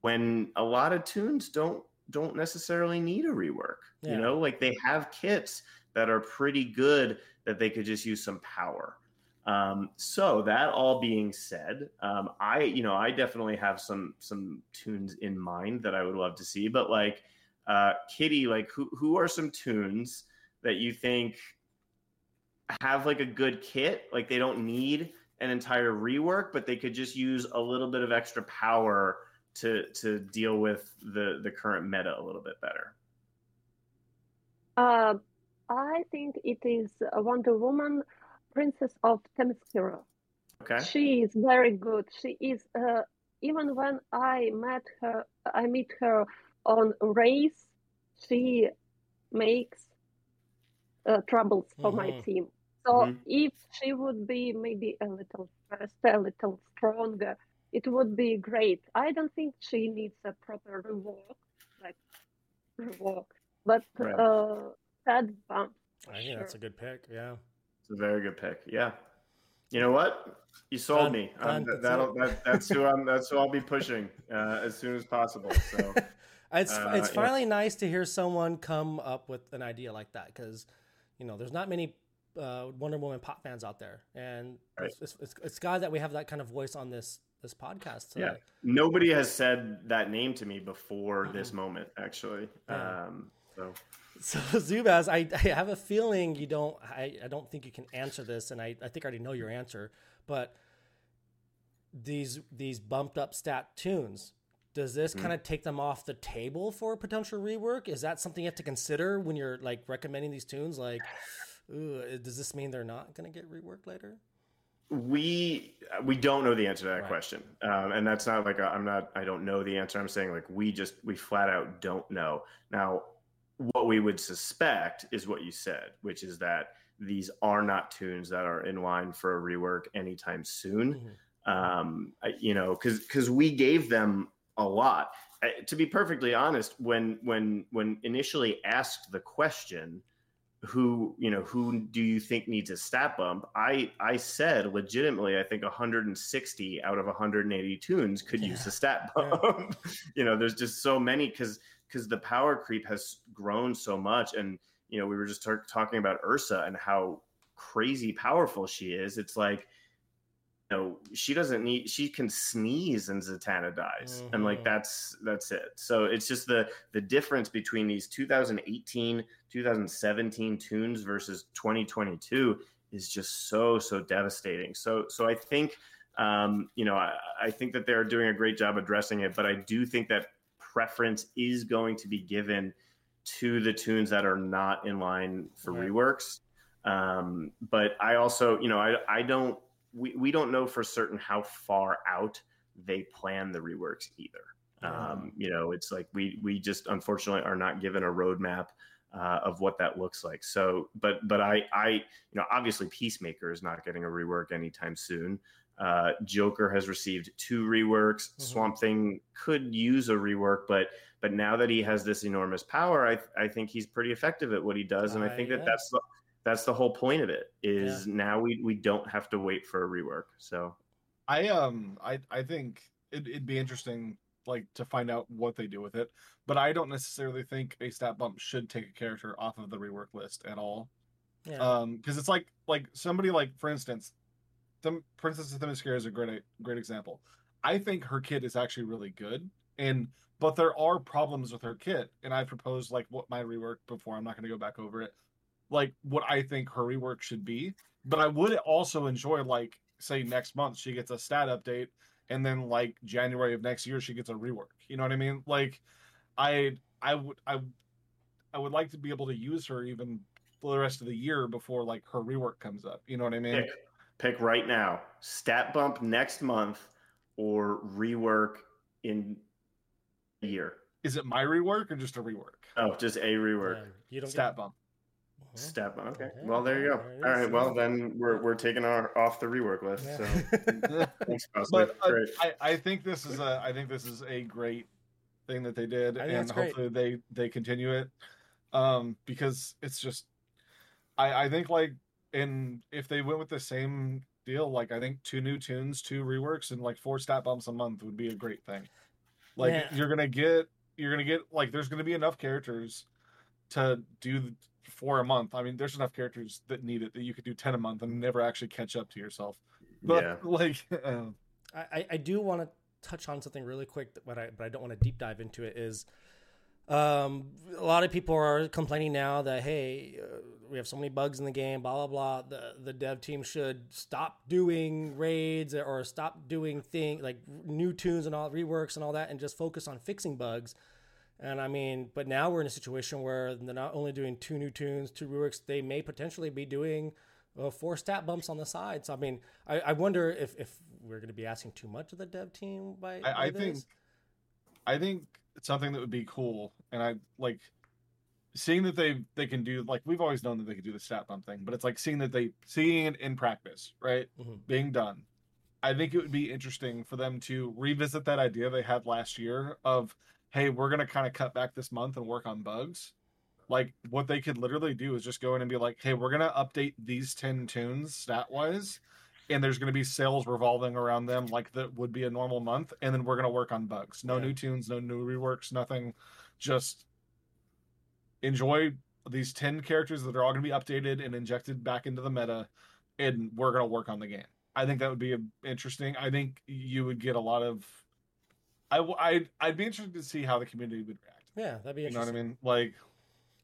when a lot of toons don't don't necessarily need a rework. Yeah. You know, like they have kits that are pretty good that they could just use some power. Um, so that all being said, um, I you know I definitely have some some toons in mind that I would love to see. But like uh, Kitti, like who who are some toons that you think have like a good kit? Like they don't need an entire rework, but they could just use a little bit of extra power to to deal with the the current meta a little bit better? Uh, I think it is Wonder Woman, Princess of Themyscira. Okay. She is very good. She is uh, even when I met her, I meet her on race. She makes uh, troubles for my Mhm. team. So Mhm. if she would be maybe a little faster, a little stronger, it would be great. I don't think she needs a proper rework, like rework, but Right. uh, that bump. I think that's a good pick. Yeah. It's a very good pick. Yeah. You know what? You sold Done. me. Done. Um, That's that'll, that, that's who I'm. That's who I'll be pushing uh, as soon as possible. So <laughs> It's Uh, it's yeah. finally nice to hear someone come up with an idea like that because, you know, there's not many uh, Wonder Woman pop fans out there, and Right. it's, it's, it's, it's glad that we have that kind of voice on this this podcast. To, yeah, nobody has said that name to me before Mhm. this moment. Actually, Yeah. um, so So <laughs> Zubaz, I, I have a feeling you don't. I, I don't think you can answer this, and I, I think I already know your answer. But these these bumped up stat toons, does this Mhm. kind of take them off the table for potential rework? Is that something you have to consider when you're like recommending these toons? Like, <sighs> ooh, does this mean they're not going to get reworked later? We we don't know the answer to that Right. question, um, and that's not like i am not. I don't know the answer. I'm saying like we just we flat out don't know. Now, what we would suspect is what you said, which is that these are not toons that are in line for a rework anytime soon. Mhm. um, I- you know, because because we gave them a lot. Uh, To be perfectly honest, when when when initially asked the question, who you know who do you think needs a stat bump? I I said legitimately, I think 160 out of 180 toons could use a stat Yeah. bump. <laughs> you know, there's just so many because because the power creep has grown so much, and you know, we were just tar- talking about Ursa and how crazy powerful she is. It's like know she doesn't need she can sneeze and zatanna dies and like Mhm. that's that's it so it's just the the difference between these 2018 2017 toons versus 2022 is just so so devastating so so i think um you know i, I think that they're doing a great job addressing it but i do think that preference is going to be given to the toons that are not in line for Right. reworks um but i also you know i i don't we, we don't know for certain how far out they plan the reworks either. Um, you know, it's like we we just unfortunately are not given a roadmap uh, of what that looks like. So, but but I I you know obviously Peacemaker is not getting a rework anytime soon. Uh, Joker has received two reworks. Mhm. Swamp Thing could use a rework, but but now that he has this enormous power, I I think he's pretty effective at what he does, and I Uh, think yeah. that that's the that's the whole point of it is now we we don't have to wait for a rework. So I um I I think it, it'd be interesting like to find out what they do with it, but I don't necessarily think a stat bump should take a character off of the rework list at all. Yeah. Um, because it's like like somebody like for instance, the Princess of Themyscira is a great great example. I think her kit is actually really good, and but there are problems with her kit, and I proposed like what my rework before. I'm not going to go back over it, like what I think her rework should be. But I would also enjoy like say next month she gets a stat update, and then like January of next year she gets a rework. You know what I mean? Like, I I would I I would like to be able to use her even for the rest of the year before like her rework comes up. You know what I mean? pick pick right now. Stat bump next month or rework in a year. Is it my rework or just a rework? Oh, just a rework. Yeah, you don't Stat bump. Get... Stat bump. Okay. Okay, Well, there you go. there it All is. right. Well, then we're we're taking our off the rework list. Yeah. So <laughs> thanks, Bosley. but uh, Great. I, I think this is a I think this is a great thing that they did, I and that's great. hopefully they they continue it, um, because it's just I I think like in if they went with the same deal, like I think two new toons, two reworks, and like four stat bumps a month would be a great thing. Like Yeah. you're gonna get you're gonna get like there's gonna be enough characters to do the- four a month. I mean, there's enough characters that need it that you could do ten a month and never actually catch up to yourself. But yeah. <laughs> like, uh, I, I- I do want to touch on something really quick, but I but I don't want to deep dive into it. Is um, a lot of people are complaining now that hey, uh, we have so many bugs in the game, blah blah blah. The the dev team should stop doing raids or stop doing thing like new toons and all reworks and all that, and just focus on fixing bugs. And I mean, but now we're in a situation where they're not only doing two new toons, two reworks, they may potentially be doing uh, four stat bumps on the side. So I mean, I, I wonder if if we're going to be asking too much of the dev team by. by I, I think, I think it's something that would be cool, and I like seeing that they they can do like we've always known that they could do the stat bump thing, but it's like seeing that they seeing it in practice, right, Mhm. being done. I think it would be interesting for them to revisit that idea they had last year of, hey, we're gonna kind of cut back this month and work on bugs. Like what they could literally do is just go in and be like, hey, we're gonna update these ten toons stat wise, and there's gonna be sales revolving around them like that would be a normal month, and then we're gonna work on bugs. No Yeah. new toons, no new reworks, nothing. Just enjoy these 10 characters that are all going to be updated and injected back into the meta and we're going to work on the game i think that would be interesting i think you would get a lot of I, w- I'd, I'd be interested to see how the community would react Yeah, that'd be you know what i mean like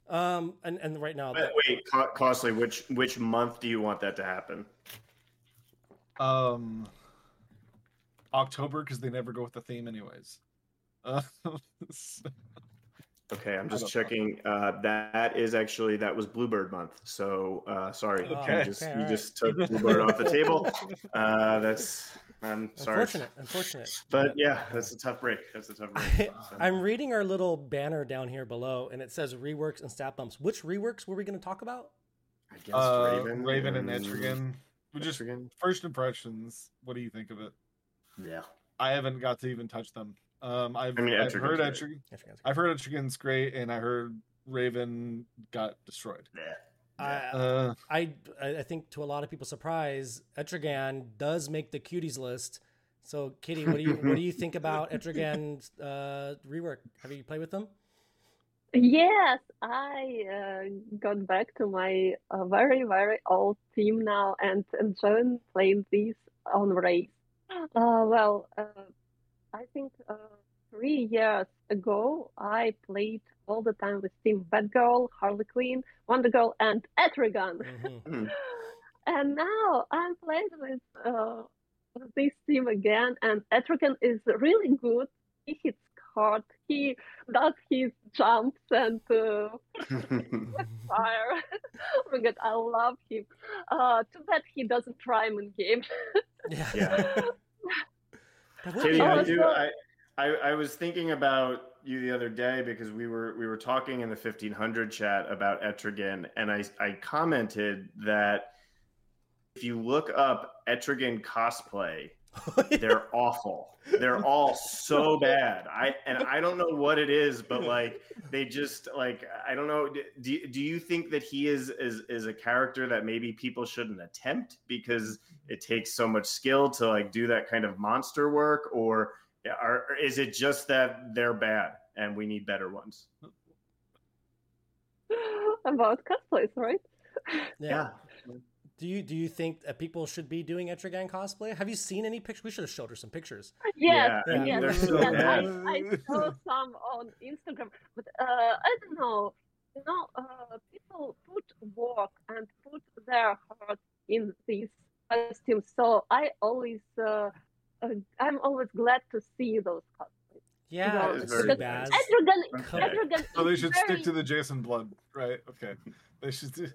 Um, and and right now, Wait, wait, Co- costly. Which which month do you want that to happen? um october because they never go with the theme anyways uh, <laughs> Okay, I'm just don't know. checking. Uh, that is actually that was Bluebird month. So uh, sorry, Okay. you just Okay, you alright. just took Bluebird off the table. <laughs> Uh, that's I'm sorry, unfortunate, unfortunate. but yeah, that's a tough break. That's a tough break. <laughs> So- I'm reading our little banner down here below, and it says reworks and stat bumps. Which reworks were we going to talk about? I guess uh, Raven, raven and etrigan we just Etrigan? first impressions what do you think of it Yeah. i haven't got to even touch them um i've, I mean, I've heard great. etrigan I forget. I've heard Etrigan's great, and I heard Raven got destroyed. Yeah. I, Uh, I I think to a lot of people's surprise, Etrigan does make the cuties list. So, Kitti, what do you what do you think about <laughs> Etrigan's uh, rework? Have you played with them? Yes, I uh, got back to my uh, very, very old team now and enjoying playing these on race. Uh, well, uh, I think uh, three years ago, I played all the time with Team Batgirl, Harley Quinn, Wonder Girl, and Etrigan. Mhm. <laughs> And now I'm playing with uh, this team again, and Etrigan is really good. He hits hard. He does his jumps and uh, <laughs> fire. <laughs> oh my god, I love him. Uh, too bad he doesn't rhyme in game. Yeah. Yeah. That would Kitti, be- I Oh, do. I, I I was thinking about you the other day because we were we were talking in the fifteen hundred chat about Etrigan, and I I commented that if you look up Etrigan cosplay, <laughs> they're awful. They're all so <laughs> bad. I and I don't know what it is, but <laughs> like they just like I don't know. Do, do you think that he is is is a character that maybe people shouldn't attempt because it takes so much skill to like do that kind of monster work, or are, is it just that they're bad and we need better ones? <laughs> About cosplays, right? yeah. Do you do you think that people should be doing Etrigan cosplay? Have you seen any pictures? We should have showed her some pictures. Yes, Yeah, I yes, so yes. I, I saw some on Instagram, but uh, I don't know. You know, uh, people put work and put their heart in these costumes, so I always, uh, I'm always glad to see those costumes. Yeah, Well, it's it's very bad. Etrigan, Okay. Etrigan so they should very stick to the Jason Blood, right? Okay, they should. Do...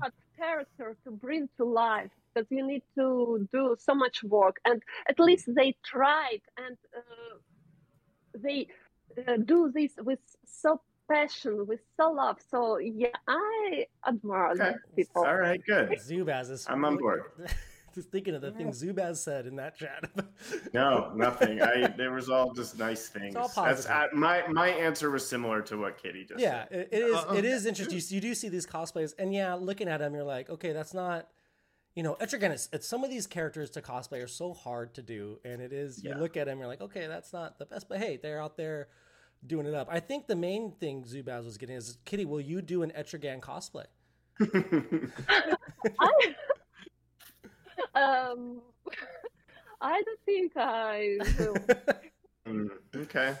hard character to bring to life because you need to do so much work, and at least they tried and uh, they uh, do this with so passion, with so love. So yeah, I admire Okay. these people. All right, good. Zubaz is. I'm on board. <laughs> Just thinking of the things Zubaz said in that chat. <laughs> No, nothing. I there was all just nice things. all That's positive. I, my my answer was similar to what Kitti just yeah, said. it, it is. Uh-uh. It is interesting. You, you do see these cosplays, and yeah, looking at them, you're like, okay, that's not. You know, Etrigan is. It's some of these characters to cosplay are so hard to do, and it is. You Yeah. look at them, you're like, okay, that's not the best, but hey, they're out there doing it up. I think the main thing Zubaz was getting is, Kitti, will you do an Etrigan cosplay? <laughs> <laughs> I, um, <laughs> I don't think I will, <laughs> Mm, okay,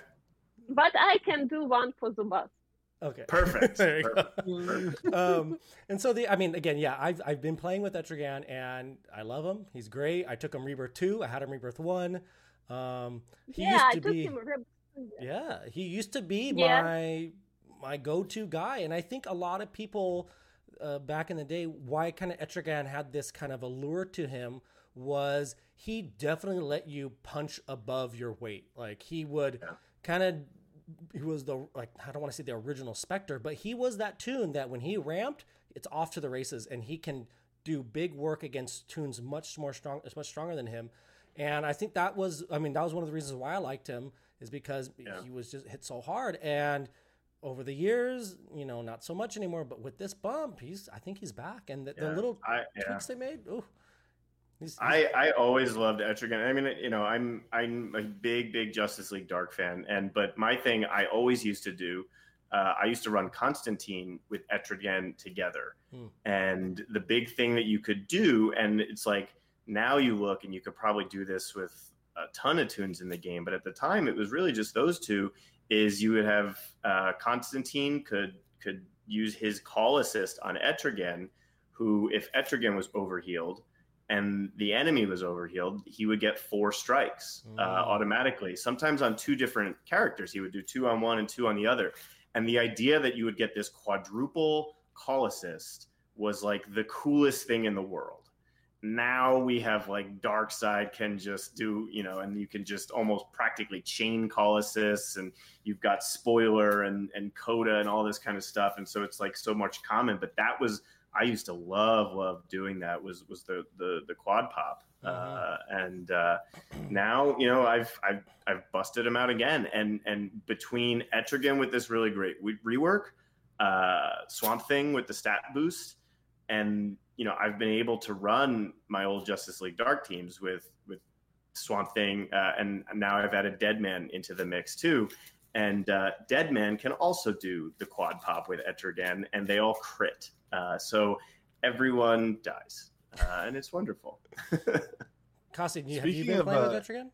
but I can do one for Zubaz. okay, perfect. <laughs> there you go. Perfect. um, and so the, I mean, again, yeah, I've I've been playing with Etrigan and I love him. He's great. I took him Rebirth two. I had him Rebirth one. Um, he yeah, used I to took be, him. re- yeah, he used to be Yeah. my my go to guy, and I think a lot of people uh, back in the day, why kind of Etrigan had this kind of allure to him was he definitely let you punch above your weight. Like he would Yeah. kind of he was the like I don't want to say the original Spectre, but he was that toon that when he ramped, it's off to the races, and he can do big work against toons much more strong, much stronger than him. And I think that was, I mean, that was one of the reasons why I liked him is because Yeah. he was just hit so hard. And over the years, you know, not so much anymore. But with this bump, he's, I think he's back. And the, the little I, yeah. tweaks they made, ooh, he's, he's- I, I always loved Etrigan. I mean, you know, I'm I'm a big big Justice League Dark fan, and but my thing I always used to do, uh, I used to run Constantine with Etrigan together, Hmm. and the big thing that you could do, and it's like now you look and you could probably do this with a ton of toons in the game, but at the time it was really just those two. Is you would have uh, Constantine could could use his call assist on Etrigan, who if Etrigan was overhealed and the enemy was overhealed, he would get four strikes uh, Mm. automatically. Sometimes on two different characters, he would do two on one and two on the other. And the idea that you would get this quadruple call assist was like the coolest thing in the world. Now we have like Darkseid can just do, you know, and you can just almost practically chain call assists, and you've got spoiler and and coda and all this kind of stuff, and so it's like so much common. But that was I used to love love doing that was was the the the quad pop, uh, and uh, now you know I've I've I've busted him out again, and and between Etrigan with this really great re- rework, uh, Swamp Thing with the stat boost, and you know I've been able to run my old Justice League Dark teams with with Swamp Thing, uh, and now I've added Deadman into the mix too. And uh, Deadman can also do the quad pop with Etrigan, and they all crit. Uh, so everyone dies, uh, and it's wonderful. <laughs> Costly, you- have you been playing uh, with Etrigan?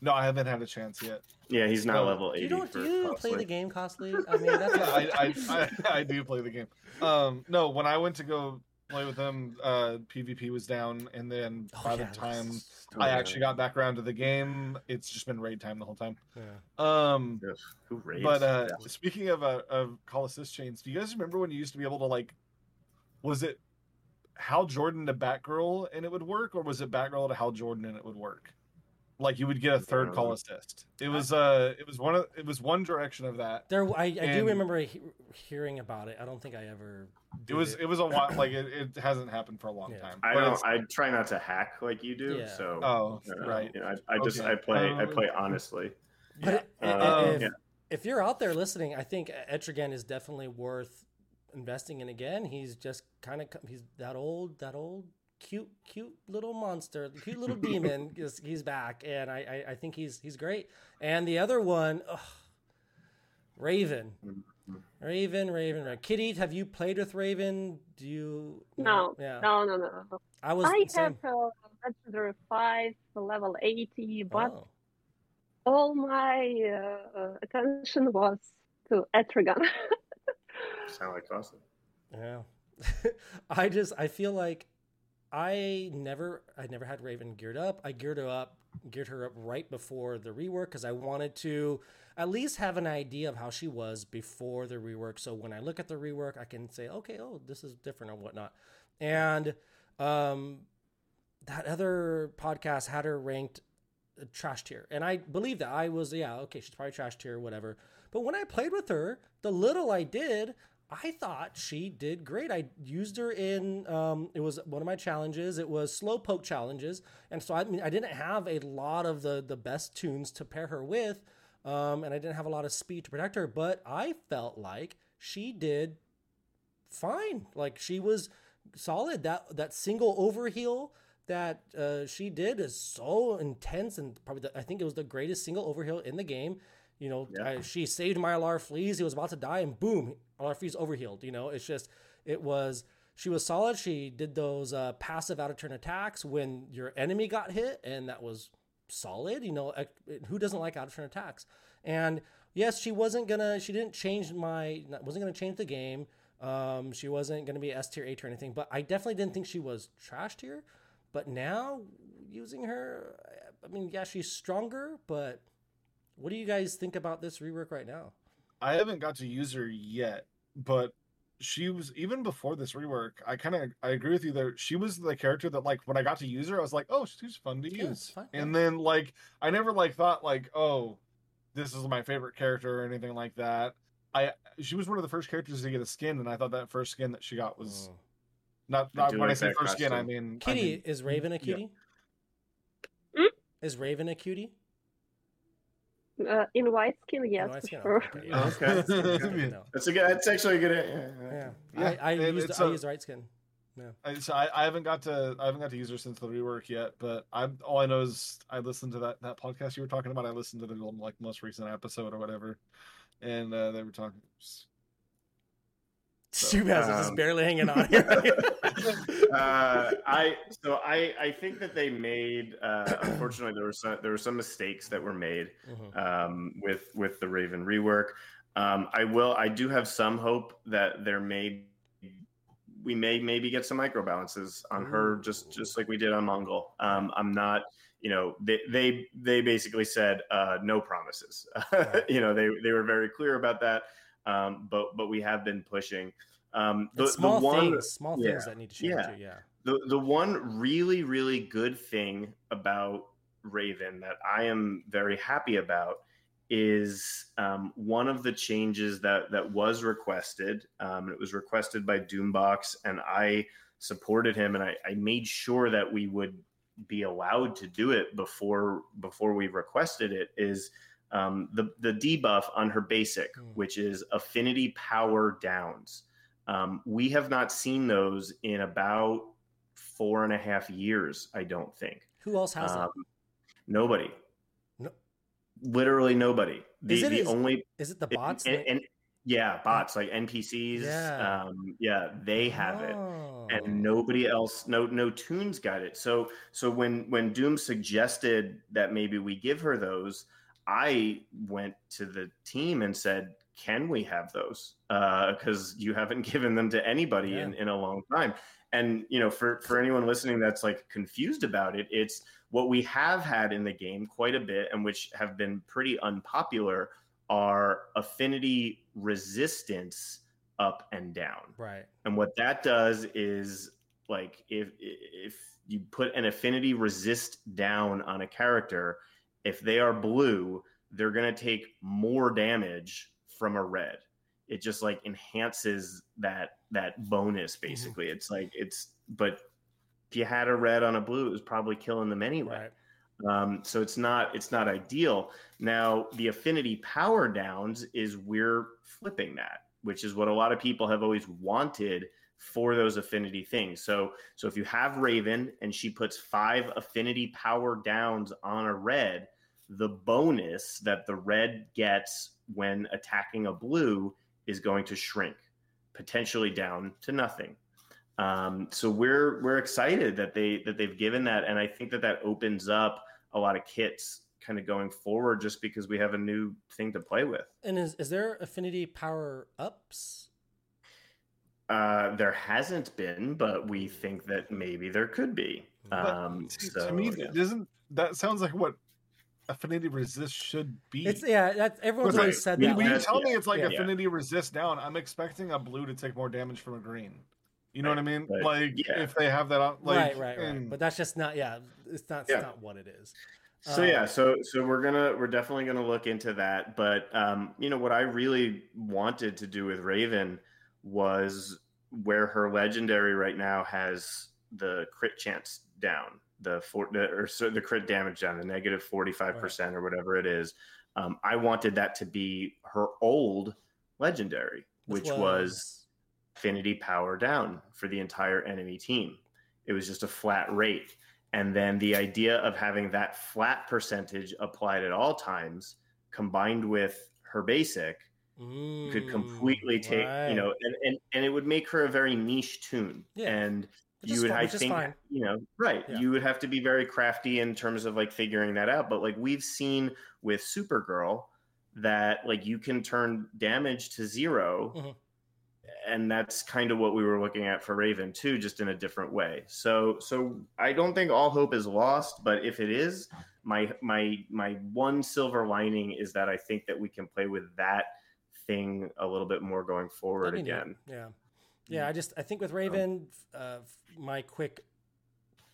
No, I haven't had a chance yet. yeah, he's not No. level Do eighty. you don't do you play the game, Costly? I mean, <laughs> that's Yeah, I, I, <laughs> I, I do play the game. Um, no, when I went to go play with them, uh, PvP was down, and then Oh, by yeah, the time I actually got back around to the game, it's just been raid time the whole time. yeah. Um, Ugh, Who raids? but uh, Yeah. speaking of uh, of call assist chains, do you guys remember when you used to be able to like, was it Hal Jordan to Batgirl and it would work, or was it Batgirl to Hal Jordan and it would work? Like you would get a third call assist. It was uh, it was one of it was one direction of that. There, I, I do remember he- hearing about it. I don't think I ever. It was it was a while like it, it hasn't happened for a long Yeah. time. I don't. I try not to hack like you do. Yeah. So Oh, uh, right. you know, I, I just Okay. I play I Um, play honestly. But i- i- Uh, if, yeah. if you're out there listening, I think Etrigan is definitely worth investing in again. He's just kind of he's that old, that old, cute, cute little monster, cute little <laughs> demon. Is, he's back, and I, I I think he's he's great. And the other one, ugh, Raven. Raven, Raven, Raven. Kitti, have you played with Raven? Do you? No, Yeah. no, no, no. I was. I same. have uh, legendary five, level eighty, but Oh. all my uh, attention was to Etrigan. <laughs> Sound like Austin. Yeah. <laughs> I just I feel like I never I never had Raven geared up. I geared her up geared her up right before the rework because I wanted to at least have an idea of how she was before the rework. So when I look at the rework, I can say, okay, oh, this is different or whatnot. And um that other podcast had her ranked uh, trash tier. And I believe that I was, yeah, okay, she's probably trash tier, whatever. But when I played with her, the little I did, I thought she did great. I used her in um, it was one of my challenges. It was slow poke challenges, and so I mean I didn't have a lot of the the best toons to pair her with, um, and I didn't have a lot of speed to protect her. But I felt like she did fine. Like she was solid. That that single overheal that uh, she did is so intense and probably the, I think it was the greatest single overheal in the game. You know, Yeah. I, she saved my Yara Flor. He was about to die, and boom, Yara Flor overhealed. You know, it's just it was she was solid. She did those uh, passive out of turn attacks when your enemy got hit, and that was solid. You know, who doesn't like out of turn attacks? And yes, she wasn't gonna. She didn't change my. wasn't gonna change the game. Um, she wasn't gonna be S tier, A tier, or anything. But I definitely didn't think she was trash tier. But now using her, I mean, yeah, she's stronger. But what do you guys think about this rework right now? I haven't got to use her yet, but she was even before this rework. I kind of I agree with you there. She was the character that like when I got to use her, I was like, oh, she's fun to Yeah, use. it's fine, And then like I never like thought like, oh, this is my favorite character or anything like that. I she was one of the first characters to get a skin, and I thought that first skin that she got was Mm. not I not do when I say that first skin, I costume. mean I Kitti mean, is Raven a yeah. cutie? Hmm? Is Raven a cutie? Uh, in white skin, yes, white for skin? sure. Okay, yeah. Okay. <laughs> That's good to That's a good. That's actually a good. Yeah. Yeah, Yeah, I, I and used it's I a- used right skin. I, so I, I haven't got to I haven't got to use her since the rework yet, but I all I know is I listened to that that podcast you were talking about. I listened to the like most recent episode or whatever, and uh, they were talking. So, guys are just um, barely hanging on <laughs> here. uh, I so I I think that they made. Uh, unfortunately, there were some there were some mistakes that were made Mhm. um, with with the Raven rework. Um, I will. I do have some hope that there may we may maybe get some micro balances on her, just just like we did on Mongul. Um, I'm not. You know, they they they basically said uh, no promises. <laughs> You know, they they were very clear about that. Um, but but we have been pushing. Um, the, small the one, things, small yeah, things that need to change yeah. too. Yeah. the the one really really good thing about Raven that I am very happy about is um, one of the changes that that was requested. Um, it was requested by Doombox, and I supported him, and I, I made sure that we would be allowed to do it before before we requested it. Is um, the the debuff on her basic, Mm. which is affinity power downs. Um, we have not seen those in about four and a half years. I don't think. Who else has Um, nobody. No. Literally nobody. The, Is it the is- only it? Is it the bots? and, that- and- yeah, bots like NPCs. Yeah. Um, yeah, they have it Oh. and nobody else no no toons got it so so when when doom suggested that maybe we give her those i went to the team and said can we have those? Uh, because you haven't <laughs> given them to anybody in, in a long time. And you know for for anyone listening that's like confused about it it's what we have had in the game quite a bit and which have been pretty unpopular are affinity resistance up and down. Right. and what that does is like if if you put an affinity resist down on a character, if they are blue, they're going to take more damage from a red. It just like enhances that that bonus basically. It's like it's but if you had a red on a blue, it was probably killing them anyway. Right. Um, so it's not it's not ideal. Now the affinity power downs is we're flipping that, which is what a lot of people have always wanted for those affinity things. So so if you have Raven and she puts five affinity power downs on a red, the bonus that the red gets when attacking a blue is going to shrink, potentially down to nothing. Um, so we're we're excited that they that they've given that, and I think that that opens up a lot of kits kind of going forward, just because we have a new thing to play with. And is is there affinity power ups? Uh, there hasn't been, but we think that maybe there could be. Um, see, so, to me, yeah. doesn't that sounds like what affinity resist should be? It's yeah. That's everyone's Right. always said when, that. when you like- That's- tell me it's like yeah. affinity resist down, I'm expecting a blue to take more damage from a green. You know what I mean? Right. Like Yeah. if they have that on, like, right, right, right. and- But that's just not. Yeah, it's not. It's Yeah. not what it is. So Um, yeah, so so we're gonna we're definitely gonna look into that. But um, you know what I really wanted to do with Raven was where her legendary right now has the crit chance down, the four or so the crit damage down, the negative forty five percent or whatever it is. Um, I wanted that to be her old legendary, which was affinity power down for the entire enemy team. It was just a flat rate. And then the idea of having that flat percentage applied at all times combined with her basic could Mm, completely take, right. you know, and, and, and it would make her a very niche toon. Yeah. And you would, fine- I think, fine. you know, right. Yeah. You would have to be very crafty in terms of like figuring that out. But like we've seen with Supergirl that like you can turn damage to 0 Mhm. And that's kind of what we were looking at for Raven too, just in a different way. So, so I don't think all hope is lost, but if it is, my my my one silver lining is that I think that we can play with that thing a little bit more going forward That'd be neat. again. Yeah. Yeah, I just I think with Raven, uh, my quick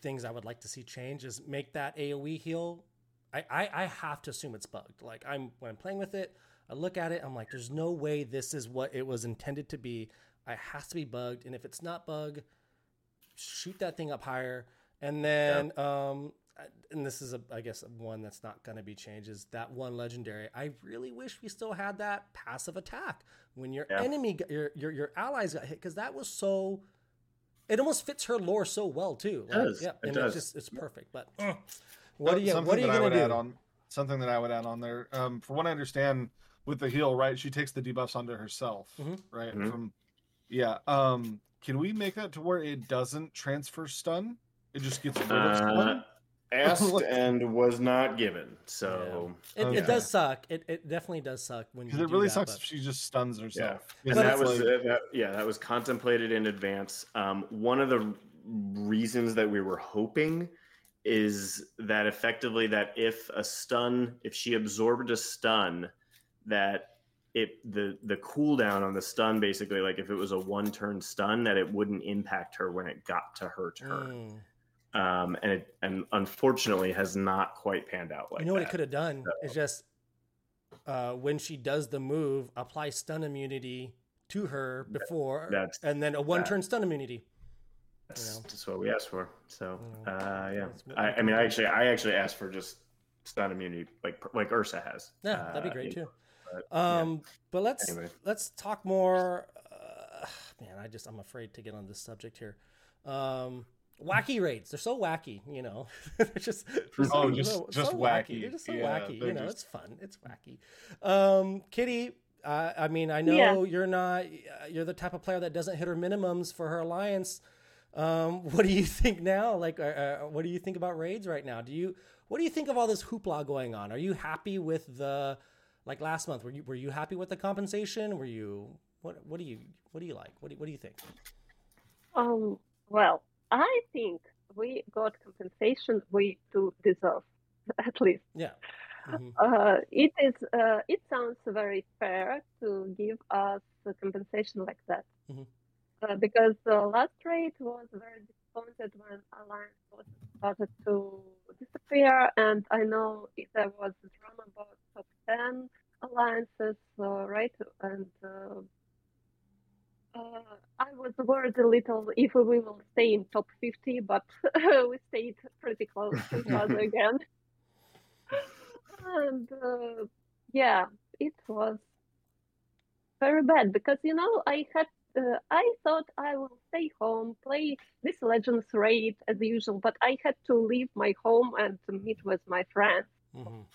things I would like to see change is make that AOE heal. I, I I have to assume it's bugged. Like I'm when I'm playing with it, I look at it, I'm like, there's no way this is what it was intended to be. It has to be bugged, and if it's not bug, shoot that thing up higher. And then, um, and this is a, I guess one that's not going to be changed is that one legendary. I really wish we still had that passive attack when your Yeah. enemy, your your your allies got hit because that was so. It almost fits her lore so well too. It does. Yeah, It and does. it's just it's perfect. But uh, what are you something what are you that I gonna would do? add on something that I would add on there. Um, for what I understand with the heal, right? She takes the debuffs onto herself, Mhm. right? Mhm. From yeah. Um, can we make that to where it doesn't transfer stun? It just gets rid of Uh, stun. Asked <laughs> and was not given. So It, Okay. it does suck. It, it definitely does suck when you Because it do really that, sucks but- if she just stuns herself. and that was like- uh, that, yeah that was contemplated in advance um, one of the reasons that we were hoping is that effectively that if a stun if she absorbed a stun that it the the cooldown on the stun basically like if it was a one turn stun that it wouldn't impact her when it got to her turn Mm. Um, and it and unfortunately has not quite panned out like you know what that. it could have done is just uh, when she does the move, apply stun immunity to her before, that's- and then a one-turn stun immunity. That's, know. that's what we asked for. So, uh, yeah. I, I mean, I actually, I actually asked for just stun immunity, like like Ursa has. Yeah, that'd be Uh, great you too. but, yeah. Um, but let's Anyway. let's talk more. Uh, man, I just I'm afraid to get on this subject here. Um, wacky raids. They're so wacky, you know. <laughs> they're just they're Oh, so- just- so- just so wacky. They're just so Yeah, wacky. You know, just- it's fun. It's wacky. Um, Kitti. Uh, I mean, I know Yeah. you're not. uh, You're the type of player that doesn't hit her minimums for her alliance. Um, <laughs> what do you think now? Like, uh, uh, what do you think about raids right now? Do you what do you think of all this hoopla going on? Are you happy with the like last month? Were you were you happy with the compensation? Were you what what do you what do you like? What do, what do you think? Um, well, I think we got compensation we do deserve, <laughs> at least. Yeah. Mhm. Uh, it is. Uh, it sounds very fair to give us a compensation like that, Mhm. uh, because the last rate was very disappointed when Alliance started to disappear, and I know there was drama about top ten alliances, uh, right? And uh, I was worried a little if we will stay in top fifty, but <laughs> we stayed pretty close to each other <laughs> again and uh, yeah, it was very bad because you know I had uh, I thought I will stay home, play this Legends raid as usual, but I had to leave my home and to meet with my friends Mhm.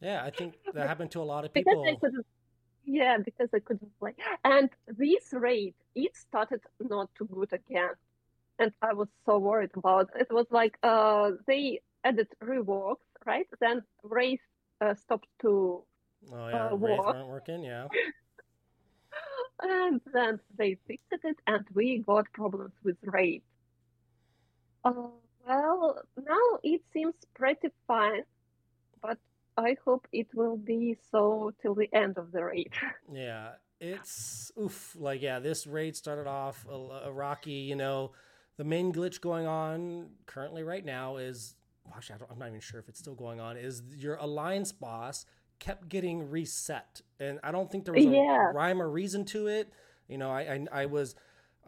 Yeah, I think that happened to a lot of <laughs> because people. Yeah, because I couldn't play. And this raid, it started not too good again, and I was so worried about. It was like uh they added reworks, right? Then raid uh, stopped to Oh yeah, uh, war. weren't working. Yeah. <laughs> and then they fixed it and we got problems with raid uh, well now it seems pretty fine but i hope it will be so till the end of the raid <laughs> Yeah, it's oof. Like, yeah, this raid started off a, a rocky. You know, the main glitch going on currently right now is well, actually I don't, I'm not even sure if it's still going on. Is your alliance boss kept getting reset, and I don't think there was a Yeah. rhyme or reason to it. You know, I I, I was.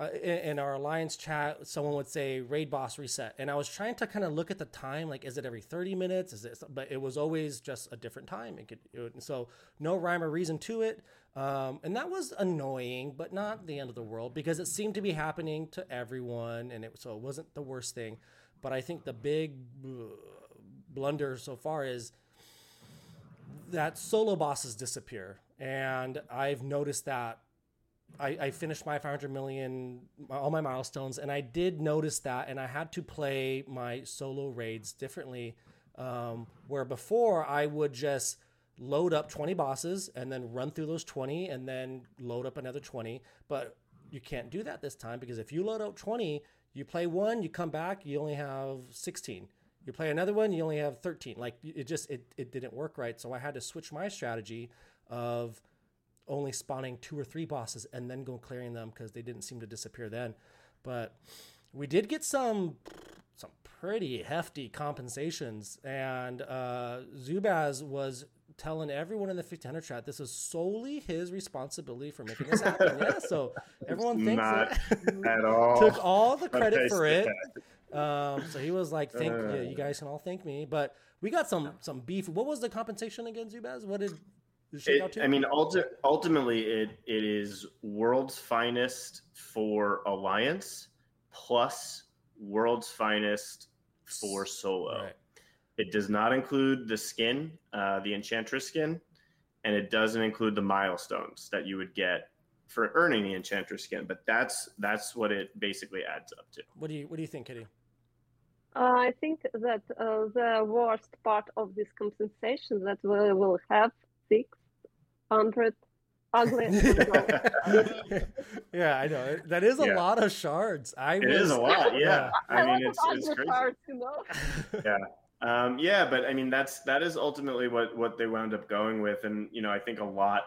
Uh, in, in our alliance chat, someone would say raid boss reset, and I was trying to kind of look at the time, like is it every thirty minutes? Is it? But it was always just a different time. It could, it would, so no rhyme or reason to it. Um, and that was annoying, but not the end of the world because it seemed to be happening to everyone, and it so it wasn't the worst thing. But I think the big blunder so far is that solo bosses disappear, and I've noticed that. I, I finished my 500 million, all my milestones, and I did notice that, and I had to play my solo raids differently. Um, where before I would just load up 20 bosses and then run through those 20 and then load up another 20. But you can't do that this time because if you load up 20, you play one, you come back, you only have 16. You play another one, you only have 13. Like it just it, it didn't work right. So I had to switch my strategy of only spawning two or three bosses and then go clearing them because they didn't seem to disappear then. But we did get some some pretty hefty compensations, and uh, Zubaz was telling everyone in the 1500 chat this is solely his responsibility for making this happen. <laughs> yeah, so everyone thinks Not at all. took all the credit for it. so- Um, so he was like, "Thank Uh. you, you guys can all thank me." But we got some some beef. What was the compensation again, Zubaz? What did it shake out It, to? I mean, ulti- ultimately, it it is world's finest for alliance plus world's finest for solo. Right. It does not include the skin, uh, the enchantress skin, and it doesn't include the milestones that you would get for earning the enchantress skin. But that's that's what it basically adds up to. What do you What do you think, Kitti? Uh, I think that uh, the worst part of this compensation that we will have six hundred ugly. <laughs> yeah, I know that is a Yeah. lot of shards. I It was, is a lot, <laughs> yeah. I I mean, like it's it's ugly crazy. parts, you know. Um, yeah, but I mean that's that is ultimately what what they wound up going with, and you know I think a lot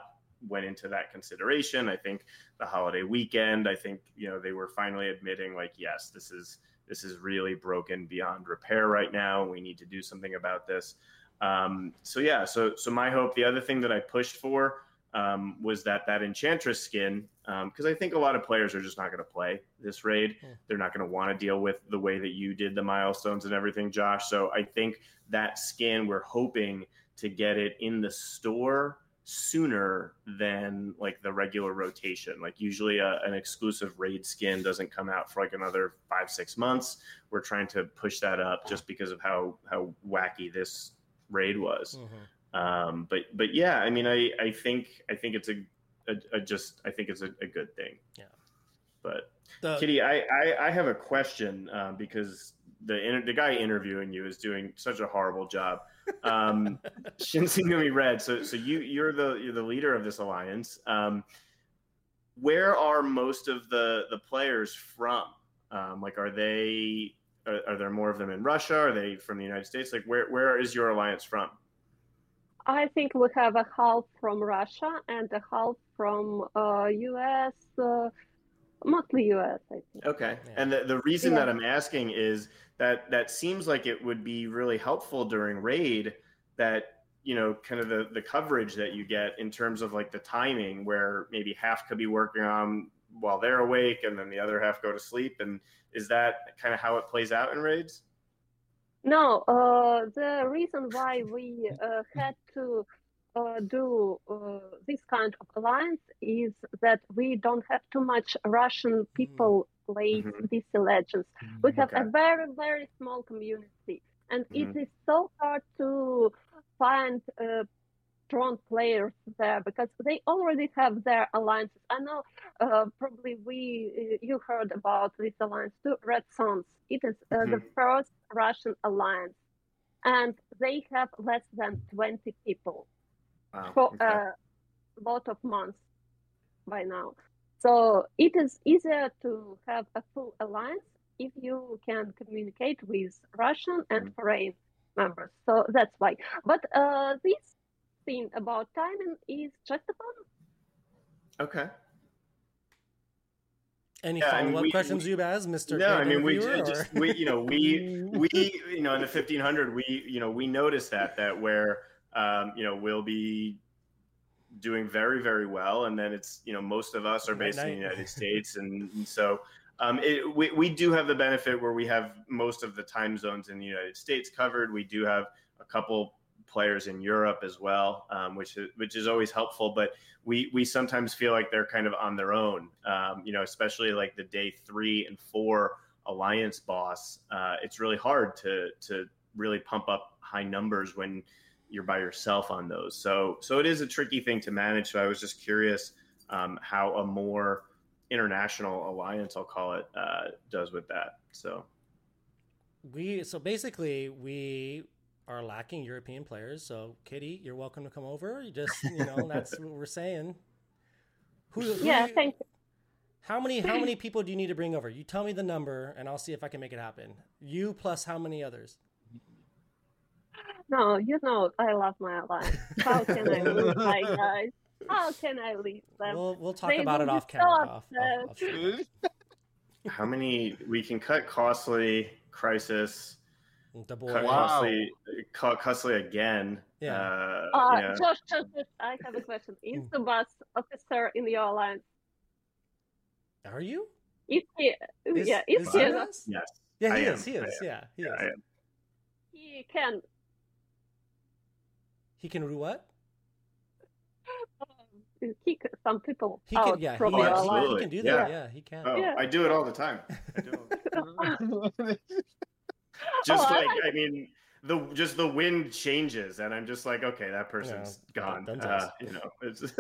went into that consideration. I think the holiday weekend. I think you know they were finally admitting like yes, this is this is really broken beyond repair right now. We need to do something about this. Um, so yeah, so so my hope. The other thing that I pushed for um, was that that enchantress skin because I think a lot of players are just not going to play this raid. Hmm. They're not going to want to deal with the way that you did the milestones and everything, Josh. So I think that skin we're hoping to get it in the store sooner than like the regular rotation. Like usually a, an exclusive raid skin doesn't come out for like another five six months. We're trying to push that up just because of how how wacky this raid was. Mhm. Um, but but yeah, I mean, I I think I think it's a, a, a just I think it's a, a good thing. Yeah. But The- Kitti, I, I I have a question uh, because the inter- the guy interviewing you is doing such a horrible job. Um, <laughs> Shinsengumi Red. So so you you're the you're the leader of this alliance. Um, where are most of the the players from? Um, like, are they are, are there more of them in Russia? Are they from the United States? Like, where where is your alliance from? I think we have a half from Russia and a half from uh, US, uh, mostly US, I think. Okay. Yeah. And the, the reason Yeah. that I'm asking is that that seems like it would be really helpful during raid that, you know, kind of the, the coverage that you get in terms of like the timing where maybe half could be working on while they're awake and then the other half go to sleep. And is that kind of how it plays out in raids? No, uh, the reason why we uh, had to uh, do uh, this kind of alliance is that we don't have too much Russian people play Mhm. DC Legends. We have Okay. a very, very small community, and Mhm. it is so hard to find uh, strong players there because they already have their alliances. I know uh, probably we uh, you heard about this alliance too, Red Suns. It is uh, the Mhm. first Russian alliance, and they have less than 20 people Wow. for okay. a lot of months by now. So it is easier to have a full alliance if you can communicate with Russian and Mhm. foreign members. So that's why. But uh, this thing about timing is just a fun. okay. Any Yeah, follow up we- questions, we- you as Mister? No, I mean we interviewer, just we you know we <laughs> we you know in the 1500 we you know we noticed that that where um, you know we'll be doing very very well and then it's you know most of us are Night, based in the. United <laughs> States and, and so um, it, we, we do have the benefit where we have most of the time zones in the United States covered we do have a couple players in Europe as well um, which is which is always helpful but we we sometimes feel like they're kind of on their own. Um, you know especially like the day three and four alliance boss uh, it's really hard to to really pump up high numbers when you're by yourself on those. So so it is a tricky thing to manage so i was just curious um, how a more international alliance i'll call it uh, does with that so. We so basically we are lacking European players. So Kitti, you're welcome to come over. You just you know <laughs> that's what we're saying. Who, who Yeah, you- thank you. How many how many people do you need to bring over? You tell me the number, and I'll see if I can make it happen. You plus how many others? No, you know I love my alliance. How can I lose <laughs> my guys? How can I leave them? We'll we'll talk They about it off camera. Off, off, off camera. How many we can cut costly crisis, The boy. cut Wow. costly, cut again. Yeah. Uh, Uh, yeah. Josh, Josh, Josh, I have a question. Is Zubaz officer in your alliance? Are you? Is he? Is- yeah, is, is he? he enough? Yes. Yeah, he I is. am. He is. Yeah, he Yeah, is. He can. He can do what? um, kick some people He out can. Yeah, from he, Oh, your absolutely. he can do Yeah. that. Yeah, he can. Oh, Yeah. I do it all the time. <laughs> <laughs> <laughs> just Oh, like like- I mean, the just the wind changes, and I'm just like, okay, that person's Yeah, gone. done Uh, you know, it's <laughs>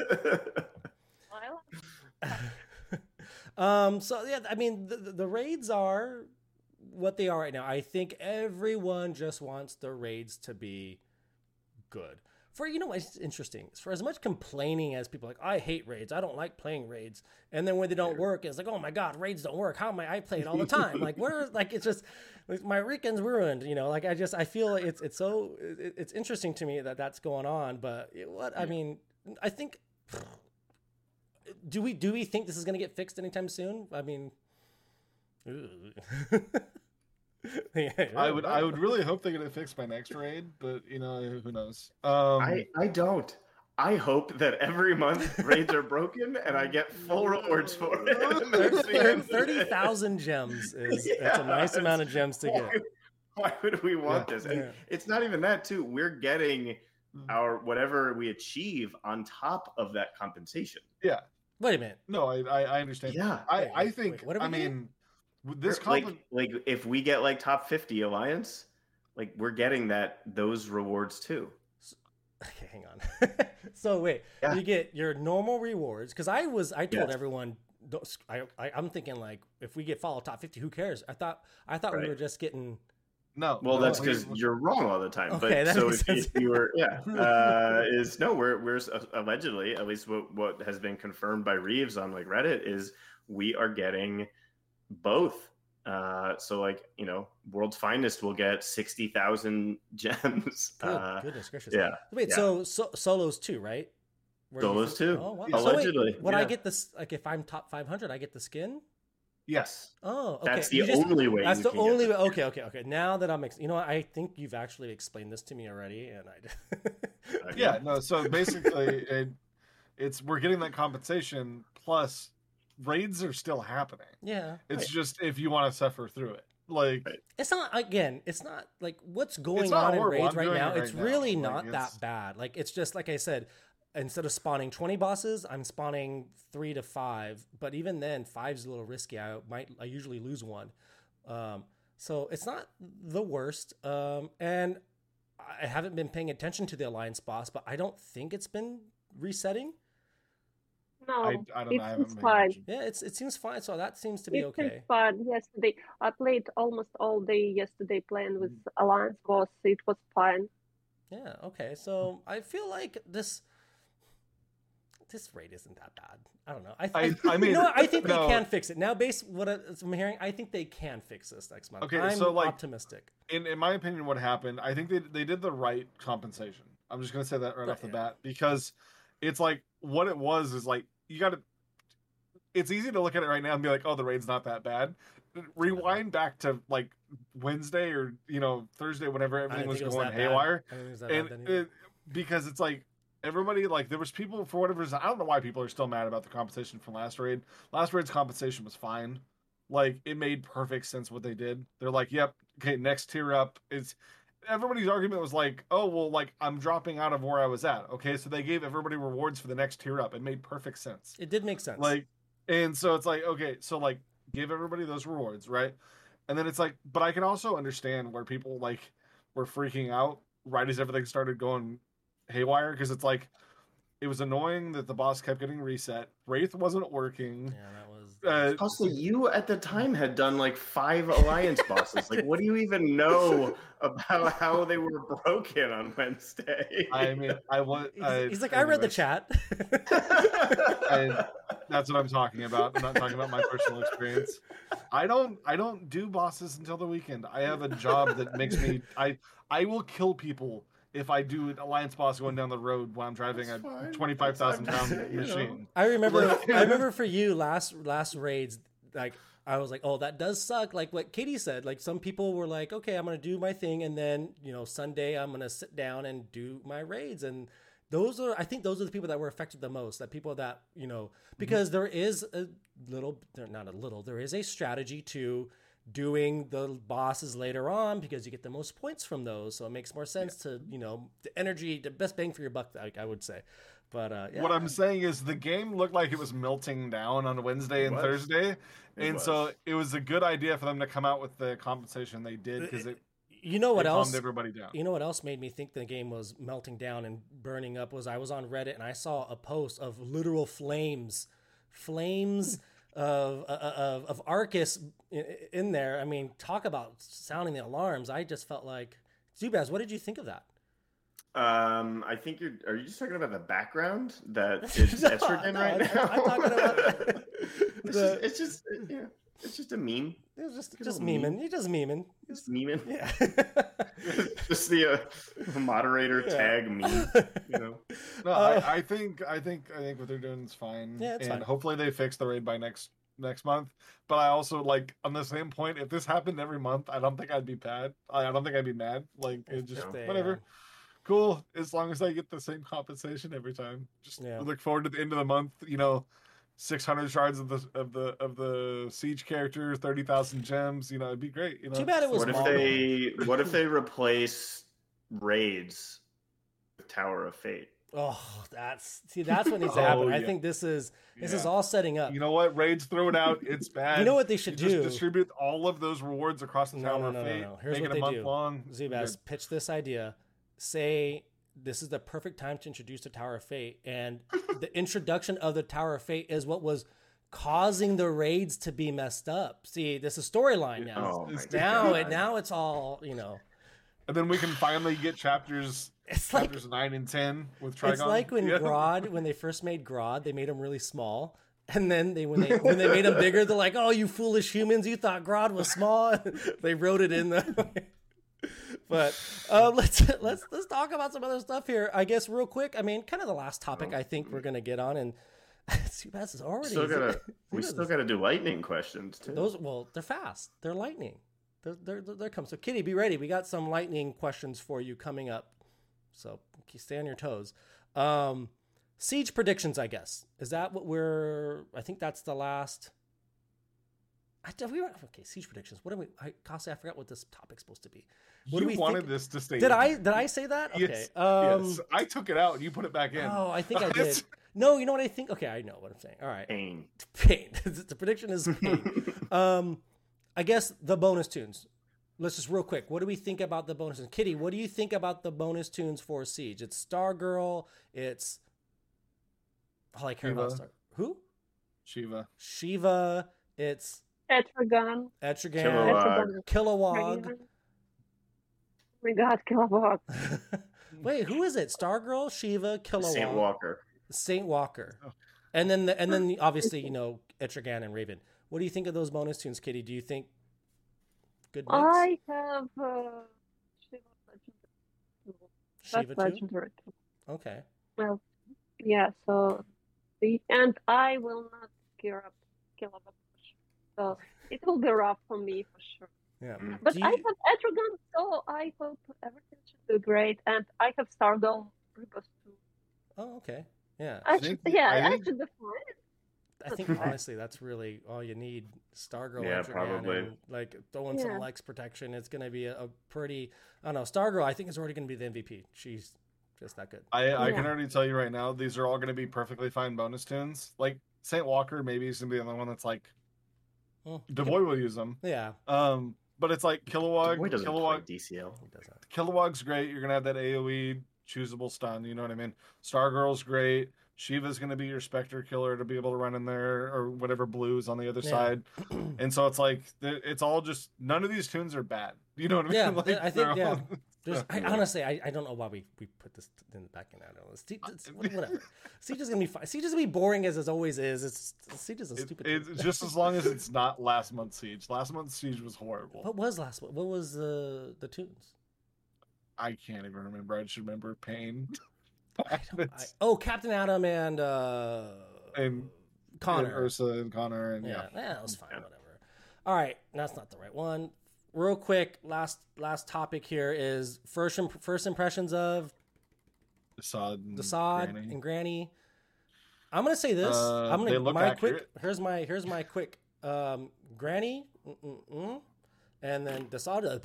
<laughs> um. So yeah, I mean, the, the- the raids are what they are right now. I think everyone just wants the raids to be good. For you know, it's interesting. For as much complaining as people like, I hate raids. I don't like playing raids. And then when they don't work, it's like, oh my god, raids don't work. How am I? I play it all the time. like where? Like it's just like, my weekend's ruined. You know, like I just I feel like it's it's so it's interesting to me that that's going on. But it- what I mean, I think do we do we think this is going to get fixed anytime soon? I mean, <laughs> I would I would really hope they get it fixed by next raid, but you know who knows. Um, I I don't. I hope that every month raids are broken and I get full rewards for it. <laughs> That's the end of Thirty it. thousand gems is <laughs> that's a nice amount of gems to Why, get. <laughs> why would we want Yeah. this? And Yeah. it's not even that too. We're getting mm. our whatever we achieve on top of that compensation. yeah, Wait a minute. no, I I, I understand. Yeah. I Wait, I think wait, what are I we getting? mean with this like like if we get like top 50 alliance, like we're getting that those rewards too. Okay, hang on. <laughs> so wait, Yeah. you get your normal rewards because I was I told Yes. everyone I, I I'm thinking like if we get follow top fifty, who cares? I thought I thought we were just getting no. Well, no, that's because you're wrong all the time. Okay, but that so makes if, sense. if you were, yeah, <laughs> uh, is no, we're we're s- allegedly, at least what what has been confirmed by Reeves on like Reddit is we are getting both. Uh, so like you know, world's finest will get sixty thousand <laughs> gems. good, Uh, goodness gracious. yeah, Wait, yeah. so, so solos too, right? Where Solos can- too, Oh wow. Yeah. So wait, allegedly. would I get this? Like if I'm top five hundred, I get the skin. yes. Oh, okay. That's the You just- only way. That's you the can only way. Okay, okay, okay. Now that I'm, ex- you know. I think you've actually explained this to me already, and I. Okay. Yeah, no. So basically, it, it's we're getting that compensation plus raids are still happening. yeah. It's right. just if you want to suffer through it, like It's not again. It's not like what's going not on in horrible. raids I'm right now. it It's right now. really Like, not it's- that bad. Like it's just like I said. Instead of spawning twenty bosses, I'm spawning three to five. But even then, five's a little risky. I might. I usually lose one. Um, so it's not the worst. Um, and I haven't been paying attention to the alliance boss, but I don't think it's been resetting. No, I, I don't know. I it's, haven't it's paid fine. attention. Yeah, it's it seems fine. So that seems to be It seems okay. fine. Yesterday, I played almost all day yesterday playing with Mm-hmm. Alliance boss. It was fine. Yeah. Okay. So I feel like this this rate isn't that bad. I don't know. I, I- I, I mean, you know. I think no. they can fix it now. Based what I- I'm hearing, I think they can fix this next month. Okay, I'm so, like- optimistic. in in my opinion, what happened, I think they they did the right compensation. I'm just gonna say that right Right, off the yeah. bat because it's like what it was is like you got to. It's easy to look at it right now and be like, "Oh, the raid's not that bad." Rewind back to like Wednesday or you know Thursday, whenever everything was going haywire, I didn't think it was and bad then either. it, because it's like everybody like there was people for whatever reason. I don't know why people are still mad about the compensation from last raid. Last raid's compensation was fine. Like it made perfect sense what they did. They're like, "Yep, okay, next tier up." It's everybody's argument was like, "Oh, well, like I'm dropping out of where I was at." Okay, so they gave everybody rewards for the next tier up. It made perfect sense. it did make sense. Like, and so it's like, okay, so like give everybody those rewards, right? And then it's like, but I can also understand where people like were freaking out right as everything started going haywire because it's like it was annoying that the boss kept getting reset. Wraith wasn't working. yeah, that was. Uh, Also, you at the time had done like five alliance <laughs> bosses. Like, what do you even know about how they were broken on Wednesday? I mean, I was. he's, he's like, I read the chat. <laughs> I, <laughs> that's what I'm talking about. I'm not talking about my personal experience. I don't I don't do bosses until the weekend. I have a job that makes me I I will kill people if I do an alliance boss going down the road while I'm driving That's a fine. twenty-five thousand pound pound you know. machine. I remember. <laughs> I remember <laughs> for you last last raids, like I was like, oh, that does suck. Like what Katie said. Like some people were like, okay, I'm gonna do my thing, and then you know Sunday I'm gonna sit down and do my raids, and those are I think those are the people that were affected the most. That people that you know mm-hmm. because there is a little, not a little, there is a strategy to doing the bosses later on because you get the most points from those. So it makes more sense to you know the energy the best bang for your buck I, I would say. But uh yeah. What I'm saying is the game looked like it was melting down on Wednesday It and was. Thursday, It and so it was a good idea for them to come out with the compensation they did because it, you know what else calmed everybody down. You know what else made me think the game was melting down and burning up was I was on Reddit and I saw a post of literal flames, flames of of of Arcus in, there. I mean, talk about sounding the alarms. I just felt like Zubaz. What did you think of that? Um, I think you're. Are you just talking about the background that <laughs> it's No, Etrigan no, right I'm- now? I'm talking about <laughs> it's, the- just, it's just yeah, it's just a meme. It was just Good just old meme. memeing. You just memeing. It's memeing. Yeah. <laughs> <laughs> just the uh, moderator Yeah. tag meme. You <laughs> know. No, Uh, I, I think I think I think what they're doing is fine. Yeah, it's and fine. hopefully they fix the raid by next next month. But I also like on the same point, if this happened every month, I don't think I'd be bad. I, I don't think I'd be mad. Like it just If they, whatever. uh, Cool, as long as I get the same compensation every time. Just Yeah. look forward to the end of the month. You know, six hundred shards of the of the of the siege character, thirty thousand gems. You know, it'd be great. You know, Too bad it was What if they? What if they replace raids with Tower of Fate? Oh, that's see, that's what needs to <laughs> Oh, happen. I think this is this is all setting up. You know what? Raids, throw it out. It's bad. You know what they should You just do? distribute all of those rewards across the No, tower no, of no, no, no. Here's make what it they month do. long. Zubaz, pitch this idea. Say this is the perfect time to introduce the Tower of Fate, and <laughs> the introduction of the Tower of Fate is what was causing the raids to be messed up. See, this is storyline now. Oh now God. it now it's all you know. And then we can finally get chapters <laughs> It's like chapters nine and ten with Trigon. it's like when Yeah. Grodd when they first made Grodd, they made him really small. And then they when they <laughs> when they made him bigger, they're like, "Oh, you foolish humans! You thought Grodd was small." they wrote it in the. But uh, <laughs> let's let's let's talk about some other stuff here. I guess real quick. I mean, kind of the last topic I think we're gonna get on, and <laughs> Zubaz is already Still gotta. <laughs> We Zubaz still gotta do lightning questions too. those. Well, they're fast. They're lightning. They're they're they're come. So Kitti, be ready. We got some lightning questions for you coming up. So stay on your toes. Um, siege predictions, I guess. Is that what we're? I think that's the last. I don't, we were, okay, siege predictions. What are we? I, Kasi, I forgot what this topic's supposed to be. What do you we wanted think- this to stay. Did. I did I say that? Okay. Yes, um, yes. I took it out and you put it back in. Oh, I think I <laughs> did. No, you know what I think? Okay, I know what I'm saying. All right. Pain. <laughs> Pain. <laughs> the prediction is pain. um, I guess the bonus toons. Let's just real quick. What do we think about the bonus toons? Kitti, what do you think about the bonus toons for Siege? It's Stargirl. It's all I care about. Star. Who? Shiva. Shiva. It's Etrigan. Etrigan. Kilowog. Kilowog. Oh my god, Kilowog. <laughs> Wait, who is it? Stargirl, Shiva, Kilowog, Saint Walker. Saint Walker, Oh. and then the, and then the, <laughs> obviously you know Etrigan and Raven. What do you think of those bonus toons, Kitti? Do you think good mix? I have uh, Shiva Legendary. That's legendary. Okay. Well, yeah. So the and I will not gear up Kilowog. So it will be rough for me for sure. Yeah. Mm. But Do I have Etrigan, so I hope everything should do great. And I have Stargirl Rebus too. Oh, okay. Yeah. I think- should, yeah, I I, think- should be fine. I think honestly that's really all you need. Stargirl, Yeah, Etrigan, probably. and like throwing some Yeah. Lex protection. It's going to be a, a pretty. I don't know. Stargirl, I think is already going to be the MVP. She's just that good. I, I can already tell you right now, these are all going to be perfectly fine bonus toons. Like Saint Walker, maybe is going to be the only one that's like Well, DaBoy will use them. Yeah, Um, but it's like Kilowog. Boy doesn't Kilowog, play DCL. he does that. Kilowog's great. You're gonna have that AOE choosable stun. You know what I mean? Stargirl's great. Shiva's gonna be your Spectre killer to be able to run in there or whatever blues on the other Yeah. side. <clears throat> And so it's like it's all just none of these toons are bad. <laughs> You know what I mean? Yeah, <laughs> Like, I think- they're all- yeah. <laughs> There's, <laughs> I, honestly, I, I don't know why we, we put this in the back in. I don't know. It's- <laughs> whatever. Siege is gonna be fine. Siege is gonna be boring as it always is. It's Siege is a It- stupid. it's thing. just as long as it's <laughs> not last month's siege. Last month's siege was horrible. What was last? Month? What was the the tunes? I can't even remember. I just remember Pain. I, oh, Captain Atom and uh, and Connor, and Ursa and Connor, and yeah, yeah. yeah, that was fine. Whatever. All right, that's not the right one. Real quick, last last topic here is first imp- first impressions of Desaad and Desaad Granny. and Granny. I'm gonna say this. Uh, I'm gonna my accurate. quick. Here's my here's my quick. Um, Granny, and then Desaad. uh,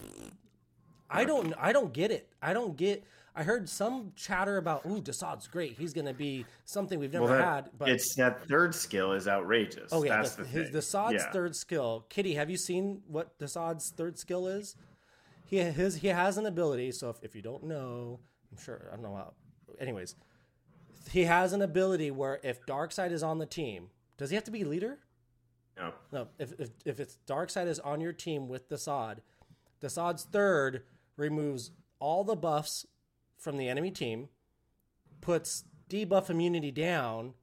I don't I don't get it. I don't get. I heard some chatter about ooh Desaad's great. He's gonna be something we've never Well, that- had. But it's that third skill is outrageous. Oh yeah, That's the, the, his. Desaad's Yeah. third skill. Kitti, have you seen what Desaad's third skill is? He his he has an ability. So if, if you don't know, I'm sure I don't know how. Anyways, he has an ability where if Darkseid is on the team, does he have to be leader? No. No. If if, if it's Darkseid is on your team with Desaad, Desaad's third removes all the buffs from the enemy team, puts debuff immunity down,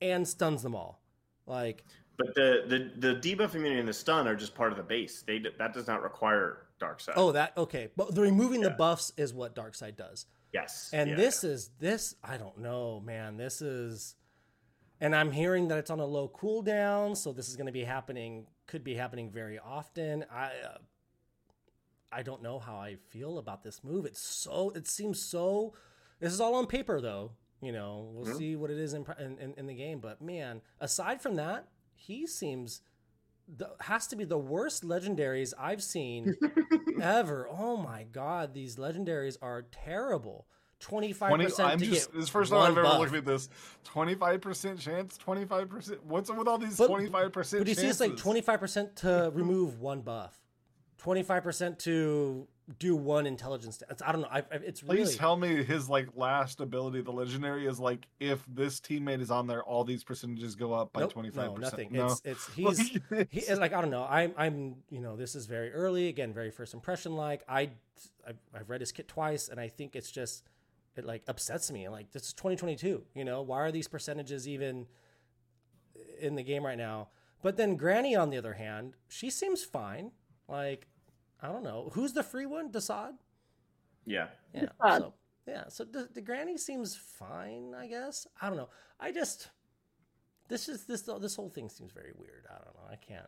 and stuns them all. Like But the, the the debuff immunity and the stun are just part of the base. They that does not require Darkseid. Oh, that okay. But the removing the buffs is what Darkseid does. yes. And Yeah. this is this I don't know, man. This is and I'm hearing that it's on a low cooldown, so this is going to be happening could be happening very often. I uh, I don't know how I feel about this move. It's so it seems so this is all on paper though. You know, we'll Mhm. see what it is in, in in the game, but man, aside from that, he seems the, has to be the worst legendaries I've seen <laughs> ever. Oh my god, these legendaries are terrible. Twenty five 20, percent I'm to get this is the first time I've ever buff. looked at this. Twenty five percent chance, twenty five percent. What's up with all these twenty five percent? But you see, it's like twenty five percent to <laughs> remove one buff, twenty five percent to do one intelligence. It's, I don't know. I, it's Please really tell me his like last ability, the legendary, is like if this teammate is on there, all these percentages go up by Nope, twenty five No, percent. nothing. It's it's <laughs> he's he, like I don't know. I'm I'm you know this is very early again, very first impression. Like I I've, I've read his kit twice, and I think it's just it like upsets me. Like this is 2022. You know why are these percentages even in the game right now? But then Granny, on the other hand, she seems fine. Like I don't know who's the free one, Desaad. yeah. Yeah. Desaad. So yeah. So the, the Granny seems fine. I guess I don't know. I just this is this this whole thing seems very weird. I don't know. I can't.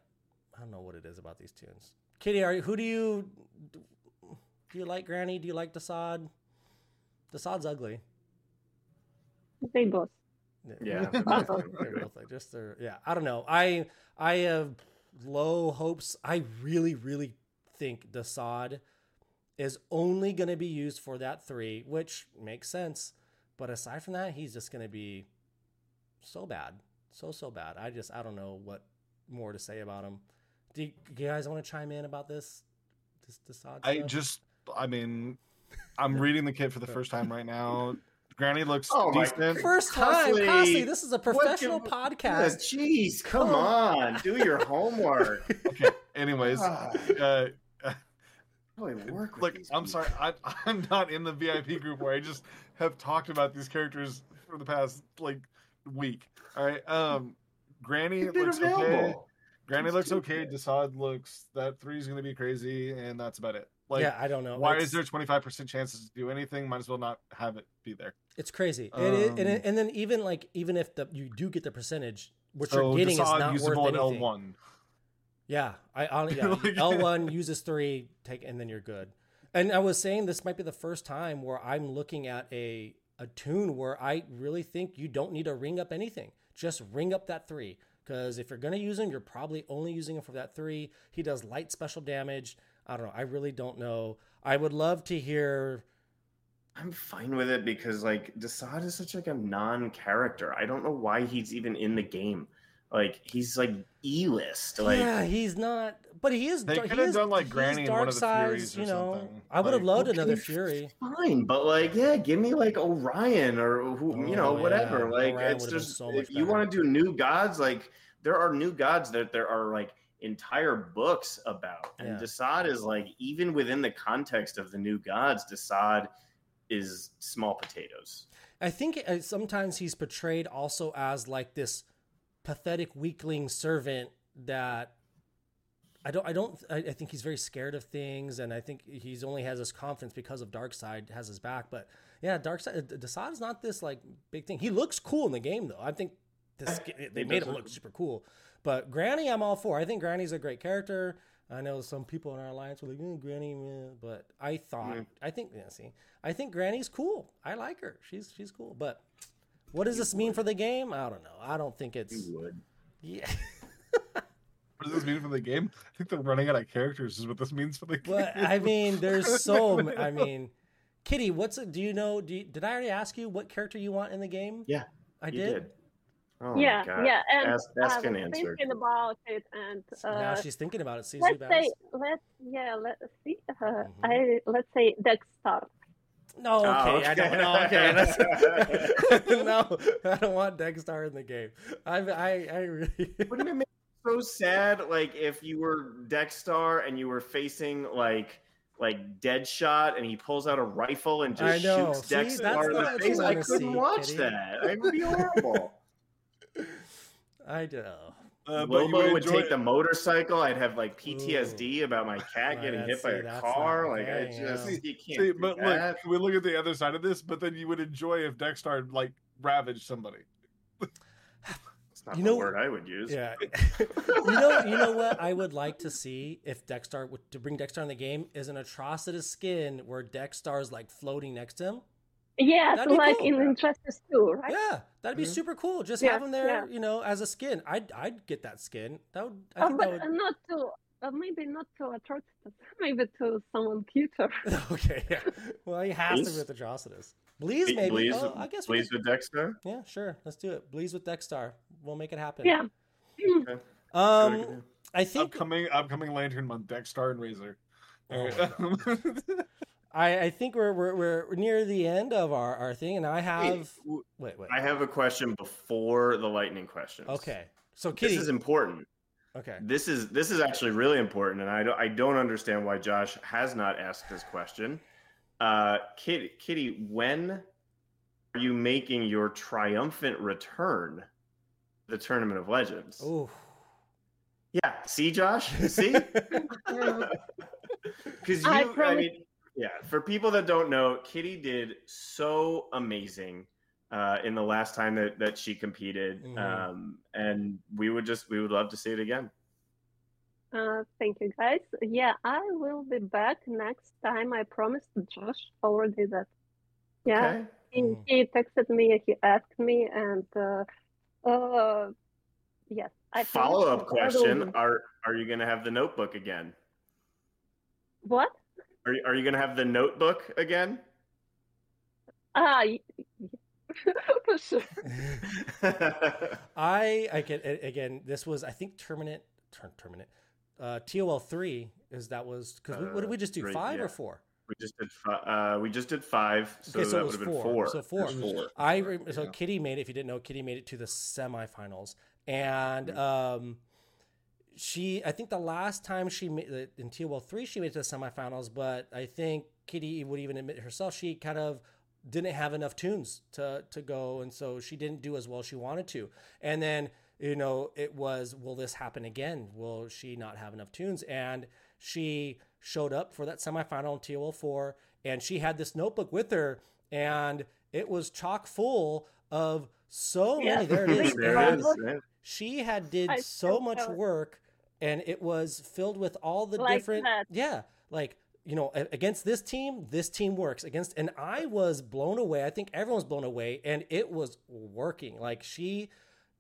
I don't know what it is about these toons. Kitti, are you, who do you do you like? Granny? Do you like Desaad? Desaad's ugly. They both. Yeah. They're both- they're both like just they're, yeah. I don't know. I I have low hopes. I really really think Desaad is only going to be used for that three, which makes sense. But aside from that, he's just going to be so bad, so so bad. I just I don't know what more to say about him. Do you, do you guys want to chime in about this? This Desaad I stuff? just, I mean, I'm <laughs> reading the kit for the first time right now. Granny looks Oh my- decent. first time, Constantly- Constantly, This is a professional do- podcast. Jeez, come Come on. Do your homework. <laughs> Okay. Anyways, Ah, uh, really work with Look, I'm people. sorry. <laughs> I, I'm not in the VIP group where I just have talked about these characters for the past like week. All right. Um, Granny They've been looks okay. Granny It's looks okay. good. Desaad looks that three is gonna be crazy, and that's about it. Like, yeah, I don't know. why It's- is there 25 percent chances to do anything? Might as well not have it be there. It's crazy, and, it, and, Um, it, and then even like even if the you do get the percentage, what so you're getting is Desaad not worth usable in anything. L1. Yeah, I on <laughs> yeah, Like- <laughs> L one uses three, take and then you're good. And I was saying this might be the first time where I'm looking at a a toon where I really think you don't need to ring up anything. Just ring up that three. Because if you're gonna use him, you're probably only using him for that three. He does light special damage. I don't know. I really don't know. I would love to hear I'm fine with it because like Desaad is such like a non-character. I don't know why he's even in the game. Like he's like E-list. Like yeah, he's not, but he is. They he could have is- done, like, Granny in one of the Darkseid's, Furies or you know, something. I would have Like, loved okay, another Fury. fine, but like yeah, give me like Orion or who you know Oh, whatever. yeah. Like Orion it's just so much if you want to do new gods, like there are new gods that there are like entire books about, and Yeah. Desaad is like even within the context of the new gods, Desaad is small potatoes. I think uh, sometimes he's portrayed also as like this pathetic weakling servant that I don't. I don't. I, I think he's very scared of things, and I think he's only has this confidence because of Darkseid has his back. But yeah, Dark Darkseid Desaad is not this like big thing. He looks cool in the game though. I think this <laughs> they made him look- look super cool. But Granny, I'm all for. I think Granny's a great character. I know some people in our alliance were like, eh, Granny, meh," but I thought, Yeah. I think, yeah, see, I think Granny's cool. I like her. She's she's cool. But what does this mean for the game? I don't know. I don't think it's You would. yeah. <laughs> What does this mean for the game? I think they're running out of characters. Is what this means for the game. But I mean, <laughs> there's so. m- I mean, Kitti, what's it? Do you know? Do you, did I already ask you what character you want in the game? Yeah, I You did. Oh my yeah, God. yeah, and Ask, ask I and was answer. thinking about it, and now uh, she's thinking about it. Sees let's you say, guys. let's yeah, let's see. Uh, Mhm. I let's say Dexter. No, oh, okay, Oh, I don't know. Okay, that's, <laughs> <laughs> no, I don't want Dexstar in the game. I, I, I really. Wouldn't it make it so sad, like if you were Dexstar and you were facing like like Deadshot and he pulls out a rifle and just shoots See, that's Dexstar in the face? I couldn't see, watch Kitti. that. It would be horrible. <laughs> I do. Uh, but you Lobo would enjoy take the motorcycle. I'd have like PTSD about my cat Well, getting hit that's- by a car. not Like I okay, yeah. just you can't See, do but that. look, we look at the other side of this. But then you would enjoy if Dexstar like ravaged somebody. It's not You the know- word I would use. Yeah. <laughs> you know, you know what I would like to see if Dexstar would to bring Dexstar in the game is an Atrocitus skin where Dexstar's like floating next to him. Yes, That'd be like cool. in Injustice too, right? Yeah, that'd be Mhm. super cool. Just Yeah, have him there, yeah. you know, as a skin. I'd I'd get that skin. That would I Uh, think but that would. not to uh, maybe not to Atrocitus, <laughs> maybe to someone cuter. <laughs> okay, yeah. Well, he has to Bleeze? be with Atrocitus. Bleeze, maybe. Bleeze, oh, I guess we Bleeze could, with Dexstar. Yeah, sure. Let's do it. Bleeze with Dexstar. We'll make it happen. yeah. Um, I think upcoming upcoming Lantern month, Dexstar and Razer. Oh Alright. <laughs> I, I think we're, we're we're near the end of our, our thing, and I have w- wait wait. I have a question before the lightning questions. Okay, so Kitti, This is important. okay, This is this is actually really important, and I don't I don't understand why Josh has not asked this question. Uh, Kitti, Kitti, when are you making your triumphant return? to The Tournament of Legends. oh, Yeah. See, Josh. See. <laughs> <laughs> Because I you, I, promise- mean, yeah. For people that don't know, Kitti did so amazing uh, in the last time that that she competed, Mhm. um, and we would just we would love to see it again. Uh, thank you, guys. Yeah, I will be back next time. I promised Josh already that. Yeah, Okay. he, Mm. he texted me, he asked me, and uh, uh, yes, I Follow up that I will question: Are are you going to have the notebook again? What? Are you, are you going to have the notebook again? Ah, y- <laughs> for sure. <laughs> I I get a- again. This was I think terminate ter, terminate. Uh, TOL three is that was because what did we just do Uh, three, five yeah. or four? we just did fi- uh, we just did five, so Okay, so it that was would have been four. four. So four. four. I re- so Yeah. Kitti made it. If you didn't know, Kitti made it to the semifinals, and Mhm. um, she I think the last time she made in TOL three she made it to the semifinals, but I think Kitti would even admit herself she kind of didn't have enough toons to to go, and so she didn't do as well as she wanted to, and then. You know, it was, will this happen again? Will she not have enough toons? And she showed up for that semifinal in TOL 4 and she had this notebook with her and it was chock full of so Yeah. many <laughs> there it is There it is. she had did I so much have work and it was filled with all the Like different that. yeah like you know against this team this team works against and i was blown away i think everyone's blown away and it was working like she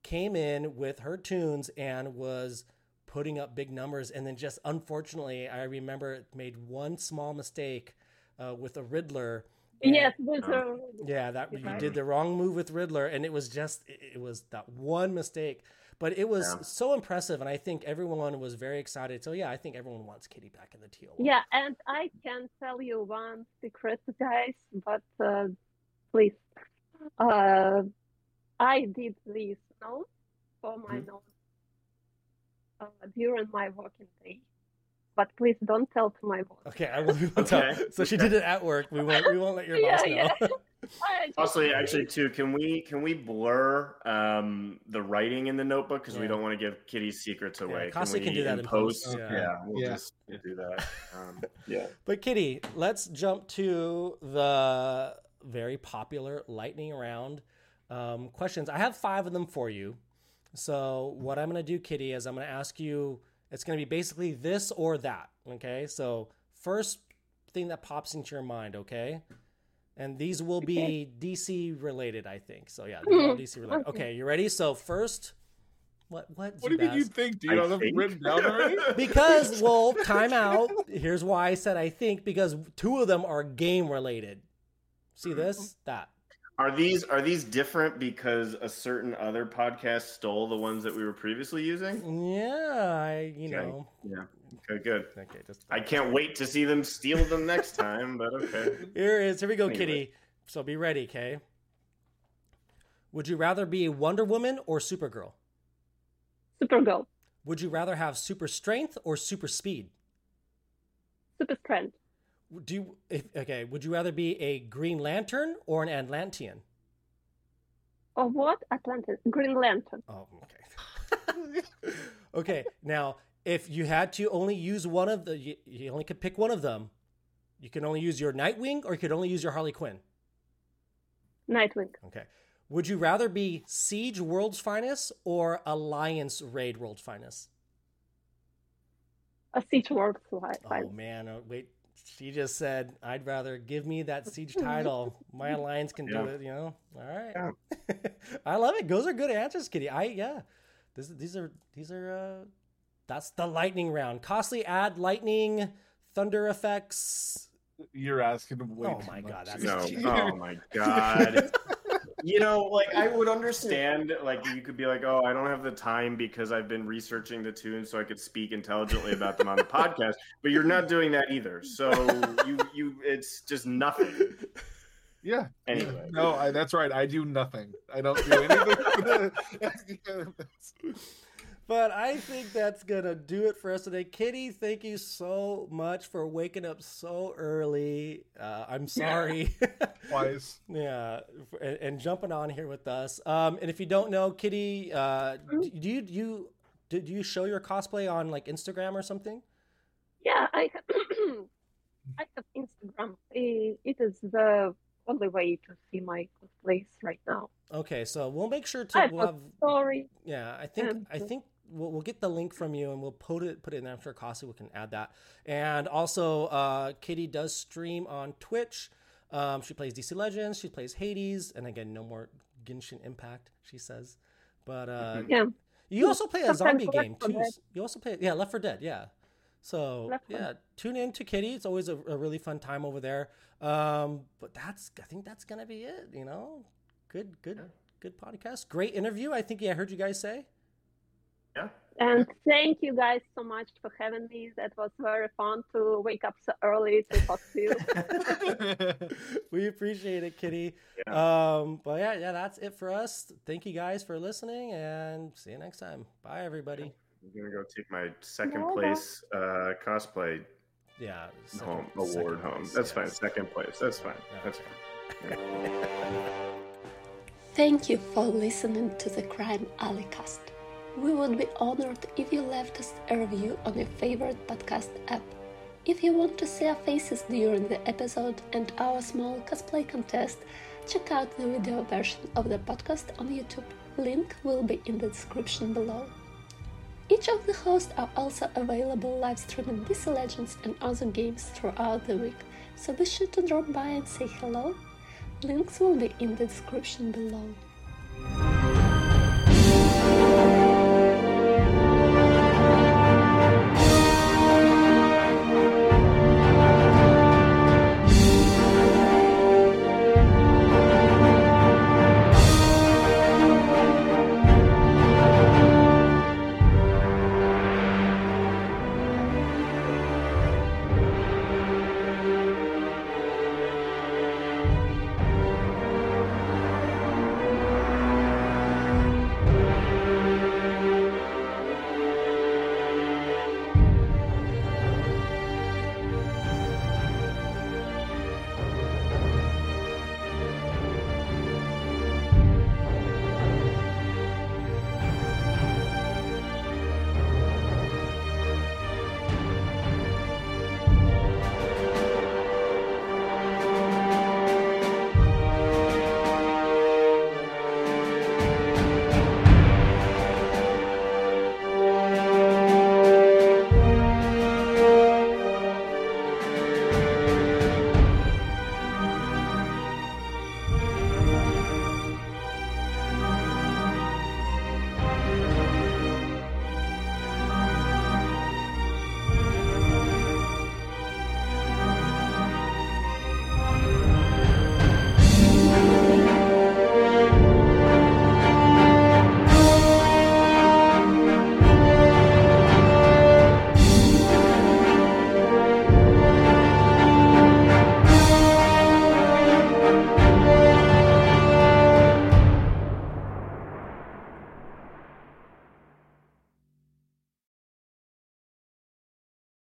came in with her toons and was putting up big numbers and then just unfortunately i remember it made one small mistake uh, with a riddler and- Yes, with Um, her. yeah, that you did the wrong move with Riddler, and it was just it was that one mistake. But it was Yeah. so impressive, and I think everyone was very excited. So yeah, I think everyone wants Kitti back in the teal. Yeah, and I can tell you one secret, guys, but uh, please. Uh, I did this note for my Mhm. notes uh, during my working day. But please don't tell to my boss. Okay, I will. we won't tell. So she did it at work. We won't. We won't let your <laughs> Yeah, boss know. yeah. <laughs> I just- <laughs> Also, actually, too, can we can we blur um, the writing in the notebook because we don't want to give Kitti's secrets away? Constantly we can do that in post. post? Yeah. Yeah, we'll Yeah. just do that. Um, yeah. But Kitti, let's jump to the very popular lightning round um, questions. I have five of them for you. So what I'm going to do, Kitti, is I'm going to ask you. It's going to be basically this or that. Okay. So first thing that pops into your mind. Okay. And these will be DC related, I think. So yeah, these are all hmm. DC related. Okay. Okay, you ready? So first, what what? What do you mean you think? Do you I have them think. written down already? <laughs> because well <laughs> time out here's why i said i think because two of them are game related see hmm. this that Are these are these different because a certain other podcast stole the ones that we were previously using? yeah i you Okay. know Yeah. Okay, good. okay just I can't wait to see them steal them next time, but okay. <laughs> here it is here we go Anyway. kitti so be ready okay would you rather be wonder woman or supergirl Supergirl, would you rather have super strength or super speed super strength. Do you if, okay would you rather be a green lantern or an atlantean Or what? Atlantis. Green Lantern. Oh, okay. <laughs> okay, now if you had to only use one of the, you, you only could pick one of them. You can only use your Nightwing, or you could only use your Harley Quinn. Nightwing. Okay. Would you rather be Siege World's Finest or Alliance Raid World's Finest? A Siege World's oh, Finest. Oh man, oh, wait. She just said, "I'd rather give me that siege <laughs> title. My alliance can do it." You know. All right. <laughs> I love it. Those are good answers, Kitti. I yeah. This, these are these are. uh That's the lightning round. Costly add lightning, thunder effects. You're asking way Oh too my God, that's- No. Oh my god. <laughs> You know, like I would <laughs> understand, like you could be like, "Oh, I don't have the time because I've been researching the toons so I could speak intelligently about them on the podcast." But you're not doing that either, so <laughs> you you it's just nothing. Yeah. Anyway. No, I, that's right. I do nothing. I don't do anything. <laughs> But I think that's gonna do it for us today. Kitti, thank you so much for waking up so early. Uh, I'm sorry. <laughs> Twice. Yeah, and, and jumping on here with us. Um, and if you don't know, Kitti, uh, do you do you did you show your cosplay on like Instagram or something? Yeah, I have, <clears throat> I have Instagram. It is the only way to see my cosplays right now. Okay, so we'll make sure to I we'll have Sorry. yeah. I think Um, I think we'll, we'll get the link from you and we'll put it put it in. I'm sure Costly we can add that. And also, uh, Kitti does stream on Twitch. Um, she plays DC Legends. She plays Hades, and again, no more Genshin Impact. She says, but uh, Yeah. You also play a Sometimes zombie game too. Dead. You also play yeah, Left 4 Dead, yeah. So Left 4 yeah, tune in to Kitti. It's always a, a really fun time over there. Um, but that's I think that's gonna be it. You know, good good good podcast. Great interview. I think yeah, I heard you guys say. Yeah. And thank you guys so much for having me. That was very fun to wake up so early to talk to you. <laughs> we appreciate it, Kitti. Um, but yeah, yeah, that's it for us. Thank you guys for listening, and see you next time. Bye, everybody. I'm gonna go take my second Bye-bye. place uh, cosplay Yeah, second- home second award home. place, That's yes. fine. Second place. That's fine. Yeah, That's fine. <laughs> Thank you for listening to the Crime Alley cast. We would be honored if you left us a review on your favorite podcast app. If you want to see our faces during the episode and our small cosplay contest, check out the video version of the podcast on YouTube. Link will be in the description below. Each of the hosts are also available live streaming DC Legends and other games throughout the week, so be sure to drop by and say hello. Links will be in the description below.